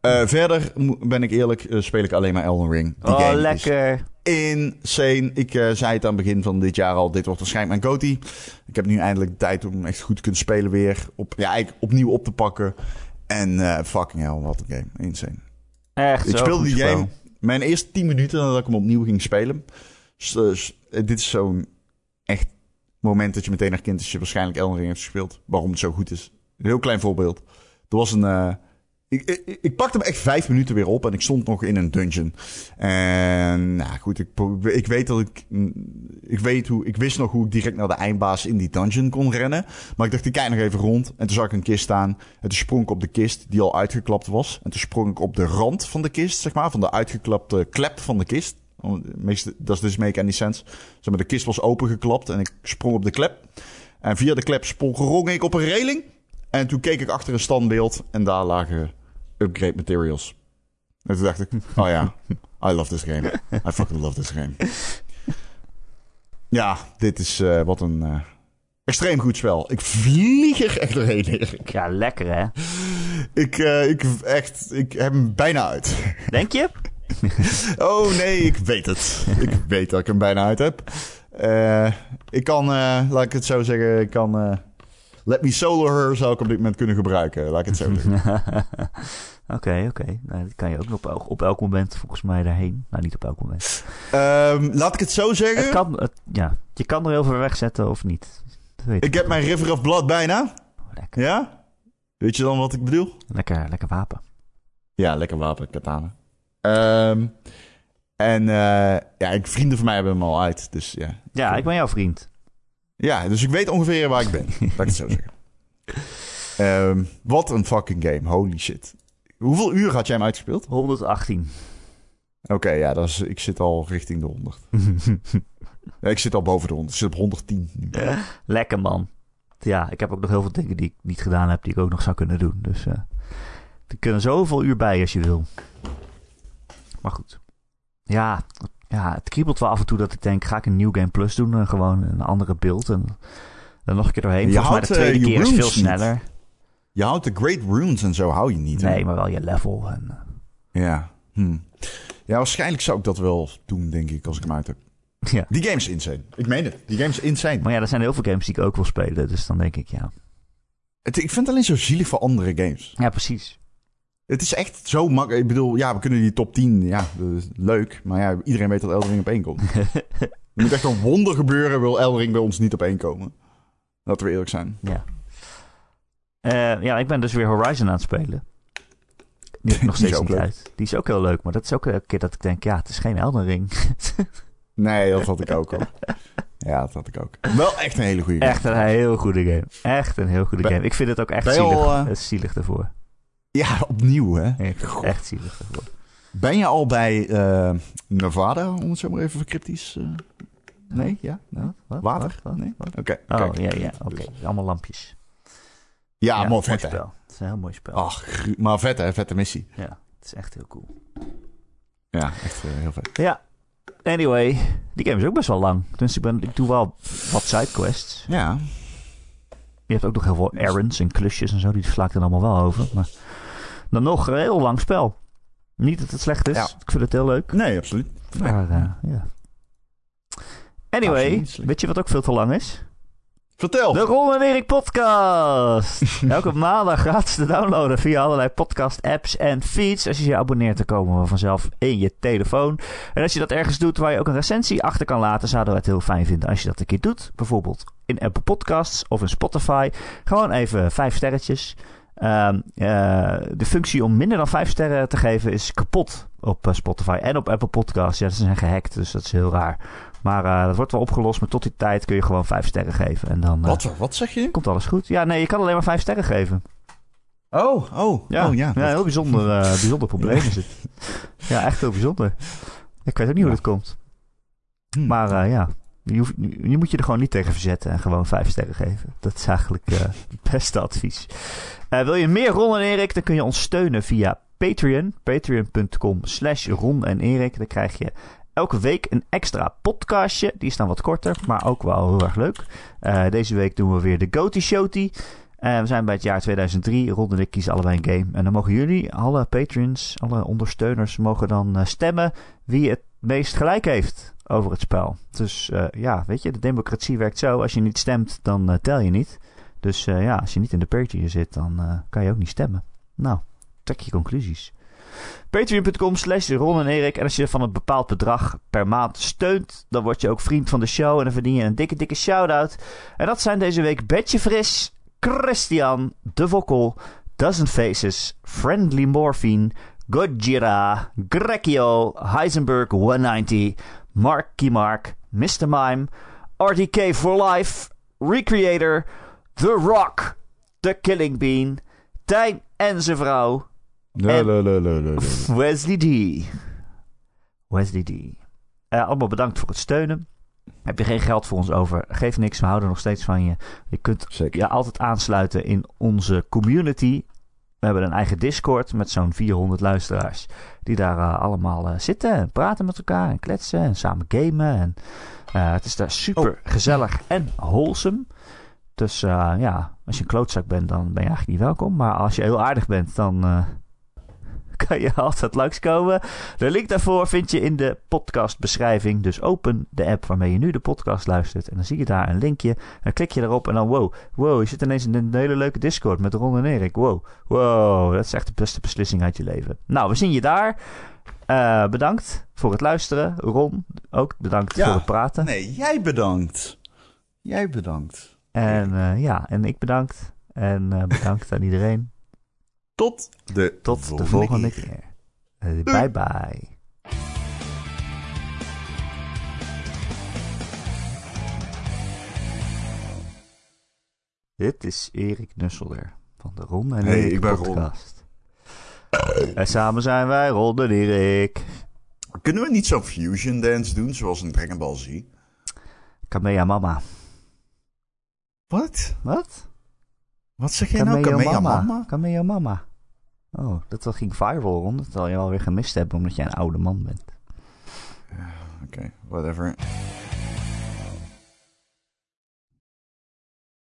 S2: Eh, verder ben ik eerlijk, eh, speel ik alleen maar Elden Ring. Die
S1: oh, lekker.
S2: insane. Ik eh, zei het aan het begin van dit jaar al, dit wordt waarschijnlijk mijn GOTY. Ik heb nu eindelijk de tijd om hem echt goed te kunnen spelen weer. Op, ja, eigenlijk opnieuw op te pakken. En fucking hell, wat een game. Insane.
S1: Echt
S2: Ik
S1: zo
S2: speelde die game mijn eerste 10 minuten nadat ik hem opnieuw ging spelen. Dus, dit is zo'n echt moment dat je meteen herkent als je waarschijnlijk Elden Ring heeft gespeeld. Waarom het zo goed is. Een heel klein voorbeeld. Er was een... eh, ik, ik, ik pakte hem echt vijf minuten weer op en ik stond nog in een dungeon. En nou goed, ik, ik weet dat ik. mm, Ik, weet hoe, ik wist nog hoe ik direct naar de eindbaas in die dungeon kon rennen. Maar ik dacht, ik kijk nog even rond. En toen zag ik een kist staan. En toen sprong ik op de kist die al uitgeklapt was. En toen sprong ik op de rand van de kist, zeg maar. Van de uitgeklapte klep van de kist. Dat is dus make any sense. Zeg maar, de kist was opengeklapt en ik sprong op de klep. En via de klep sprong ik op een reling. En toen keek ik achter een standbeeld en daar lagen upgrade materials. En toen dacht ik, [LAUGHS] oh ja, I love this game. I fucking love this game. Ja, dit is eh, wat een eh, extreem goed spel. Ik vlieg er echt doorheen, Erik.
S1: Ja, lekker hè.
S2: Ik, eh, ik, echt, ik heb hem bijna uit.
S1: Denk je? [LAUGHS]
S2: Oh nee, ik weet het. Ik weet dat ik hem bijna uit heb. Ik kan, laat ik het zo zeggen, ik kan... Let Me Solo Her zou ik op dit moment kunnen gebruiken, laat ik het zo zeggen. [LAUGHS]
S1: Oké, oké. Nou, dat kan je ook op, elk- op elk moment volgens mij daarheen. Nou, niet op elk moment.
S2: Ehm, laat ik het zo zeggen.
S1: Het kan, het- ja, je kan er heel veel wegzetten of niet. Dat weet
S2: Ik heb mijn River of Blood bijna.
S1: Lekker,
S2: Ja? Weet je dan wat ik bedoel?
S1: lekker, lekker wapen.
S2: Ja, lekker wapen, katana. Ehm, en eh, ja, ik, vrienden van mij hebben hem al uit. Dus ja.
S1: Ja, ik ben jouw vriend.
S2: Ja, dus ik weet ongeveer waar ik ben. Laat ik het zo zeggen. [LAUGHS] Ehm, wat een fucking game. Holy shit. Hoeveel uur had jij hem uitgespeeld?
S1: 118.
S2: Oké, ja, dat is, ik zit al richting de 100. [LAUGHS] Ja, ik zit al boven de 100. Ik zit op 110 nu. [LAUGHS]
S1: lekker man. Ja, ik heb ook nog heel veel dingen die ik niet gedaan heb, die ik ook nog zou kunnen doen. Dus eh er kunnen zoveel uur bij als je wil. Maar goed. Ja, ja, het kriebelt wel af en toe dat ik denk, ga ik een New Game Plus doen? eh, gewoon een andere beeld en dan nog een keer doorheen.
S2: Je
S1: Volgens mij de
S2: houdt, eh,
S1: tweede keer is veel
S2: niet.
S1: sneller.
S2: Je houdt de Great Runes en zo hou je niet. hè?
S1: Nee, maar wel je level. En, eh,
S2: Ja. Hm. Ja, waarschijnlijk zou ik dat wel doen, denk ik, als ik hem uit heb.
S1: ja.
S2: Die game is insane. Ik meen het. Die game is insane.
S1: Maar ja, er zijn heel veel games die ik ook wil spelen. Dus dan denk ik, ja.
S2: Het, ik vind het alleen zo zielig voor andere games.
S1: Ja, precies.
S2: Het is echt zo makkelijk. Ik bedoel, ja, we kunnen die top 10. Ja, dat is leuk. Maar ja, iedereen weet dat Elden Ring op één komt. [LAUGHS] er moet echt een wonder gebeuren, wil Elden Ring bij ons niet op één komen. Laten we eerlijk zijn.
S1: Ja. Eh, ja, ik ben dus weer Horizon aan het spelen. Die is [LAUGHS] nog
S2: is
S1: steeds niet
S2: leuk.
S1: uit. Die is ook heel leuk, maar dat is ook elke keer dat ik denk, ja, het is geen Elden Ring. [LAUGHS]
S2: Nee, dat had ik ook al.
S4: Ja, dat had ik ook. Wel echt een hele goede game.
S1: Echt een heel goede game. Echt een heel goede
S4: Ben-
S1: game. Ik vind het ook echt zielig.
S4: al, eh,
S1: Het is zielig ervoor.
S4: Ja, opnieuw, hè?
S1: Het echt zielig ervoor.
S4: Ben je al bij eh, Nevada, om het zo maar even cryptisch... eh, nee? Ja? Nee?
S1: Wat? Wat?
S4: Water?
S1: Wat?
S4: Nee? Oké.
S1: Oh,
S4: kijk.
S1: ja, ja. Oké. Allemaal lampjes.
S4: Ja, mooi
S1: mooi
S4: vet, hè?
S1: spel. Het is een heel mooi spel.
S4: Ach, maar vet, hè? Vette missie.
S1: Ja, het is echt heel cool.
S4: Ja, echt eh, heel vet.
S1: Ja. Anyway, die game is ook best wel lang. Dus ik, ben, ik doe wel wat sidequests.
S4: Ja.
S1: Je hebt ook nog heel veel errands en klusjes en zo. Die sla ik dan allemaal wel over. Maar dan nog een heel lang spel. Niet dat het slecht is.
S4: Ja.
S1: Ik vind het heel leuk.
S4: Nee, absoluut. Nee.
S1: Maar eh, ja. Anyway,
S4: Absoluut
S1: weet je wat ook veel te lang is?
S4: Vertel.
S1: De Ron en Erik podcast. [LAUGHS] Elke maandag gratis te downloaden via allerlei podcast apps en feeds. Als je je abonneert, dan komen we vanzelf in je telefoon. En als je dat ergens doet waar je ook een recensie achter kan laten, zouden we het heel fijn vinden als je dat een keer doet. Bijvoorbeeld in Apple Podcasts of in Spotify. Gewoon even vijf sterretjes. Ehm, eh, de functie om minder dan vijf sterren te geven is kapot op eh, Spotify en op Apple Podcasts. Ja, ze zijn gehackt, dus dat is heel raar. Maar eh, dat wordt wel opgelost, maar tot die tijd kun je gewoon vijf sterren geven. En dan
S4: Wat, wat zeg je?
S1: komt alles goed. Ja, nee, je kan alleen maar vijf sterren geven.
S4: Oh, oh,
S1: Ja,
S4: oh, ja.
S1: ja heel bijzonder, [LAUGHS] bijzonder probleem is het. Ja, echt heel bijzonder. Ik weet ook niet hoe dat komt.
S4: Hm.
S1: Maar ja, je, hoeft, je moet je er gewoon niet tegen verzetten en gewoon vijf sterren geven. Dat is eigenlijk eh, [LAUGHS] het beste advies. Eh, wil je meer Ron en Erik, dan kun je ons steunen via Patreon. Patreon.com slash Ron en Erik. Dan krijg je elke week een extra podcastje. Die is dan wat korter, maar ook wel heel erg leuk. Eh, deze week doen we weer de Goaty Showty. Eh, we zijn bij het jaar 2003. Ron en ik kiezen allebei een game. En dan mogen jullie, alle patrons, alle ondersteuners, mogen dan stemmen wie het meest gelijk heeft over het spel. Dus eh, ja, weet je, de democratie werkt zo. Als je niet stemt, dan eh, tel je niet. Dus eh, ja, als je niet in de Patreon zit, dan kan je ook niet stemmen. Nou, trek je conclusies. Patreon.com slash Ron en Erik. En als je van een bepaald bedrag per maand steunt, dan word je ook vriend van de show. En dan verdien je een dikke, dikke shout-out. En dat zijn deze week Betje Fris, Christian, De Vokkel, Dozen Faces, Friendly Morphine, Gojira, Grekio, Heisenberg 190, Marky Mark, Mr. Mime, RDK for Life, Recreator, The Rock, The Killing Bean, Tijn en zijn vrouw. [LAUGHS] Wesley D. Wesley D. Eh, allemaal bedankt voor het steunen. Heb je geen geld voor ons over? Geef niks, we houden nog steeds van je. Je kunt
S4: Zeker.
S1: je altijd aansluiten in onze community. We hebben een eigen Discord met zo'n 400 luisteraars. Die daar eh, allemaal eh, zitten en praten met elkaar en kletsen en samen gamen. En, eh, het is daar super gezellig en wholesome. Dus ja, als je een klootzak bent, dan ben je eigenlijk niet welkom. Maar als je heel aardig bent, dan [LAUGHS] kan je altijd langskomen. De link daarvoor vind je in de podcastbeschrijving. Dus open de app waarmee je nu de podcast luistert. En dan zie je daar een linkje. Dan klik je erop en dan wow. Wow, je zit ineens in een hele leuke Discord met Ron en Erik. Wow. Wow, dat is echt de beste beslissing uit je leven. Nou, we zien je daar. Eh, bedankt voor het luisteren. Ron, ook bedankt
S4: Ja.
S1: voor het praten.
S4: Nee, jij bedankt. Jij bedankt.
S1: En eh, ja, en ik bedankt. En eh, bedankt aan iedereen.
S4: Tot de
S1: Tot de volgende keer. Eh, bye bye. Dit is Erik Nusselder van de Ron en
S4: Hey,
S1: Erik
S4: ik ben Ron.
S1: podcast. En samen zijn wij Ron en Erik.
S4: Kunnen we niet zo'n fusion dance doen, zoals in Dragon Ball Z?
S1: Kamea mama.
S4: Wat?
S1: Wat?
S4: Wat zeg jij nou? Kamea mama?
S1: Kamea mama. Oh, dat ging viral rond. Dat zal je alweer gemist hebben omdat jij een oude man bent.
S4: Oké, whatever.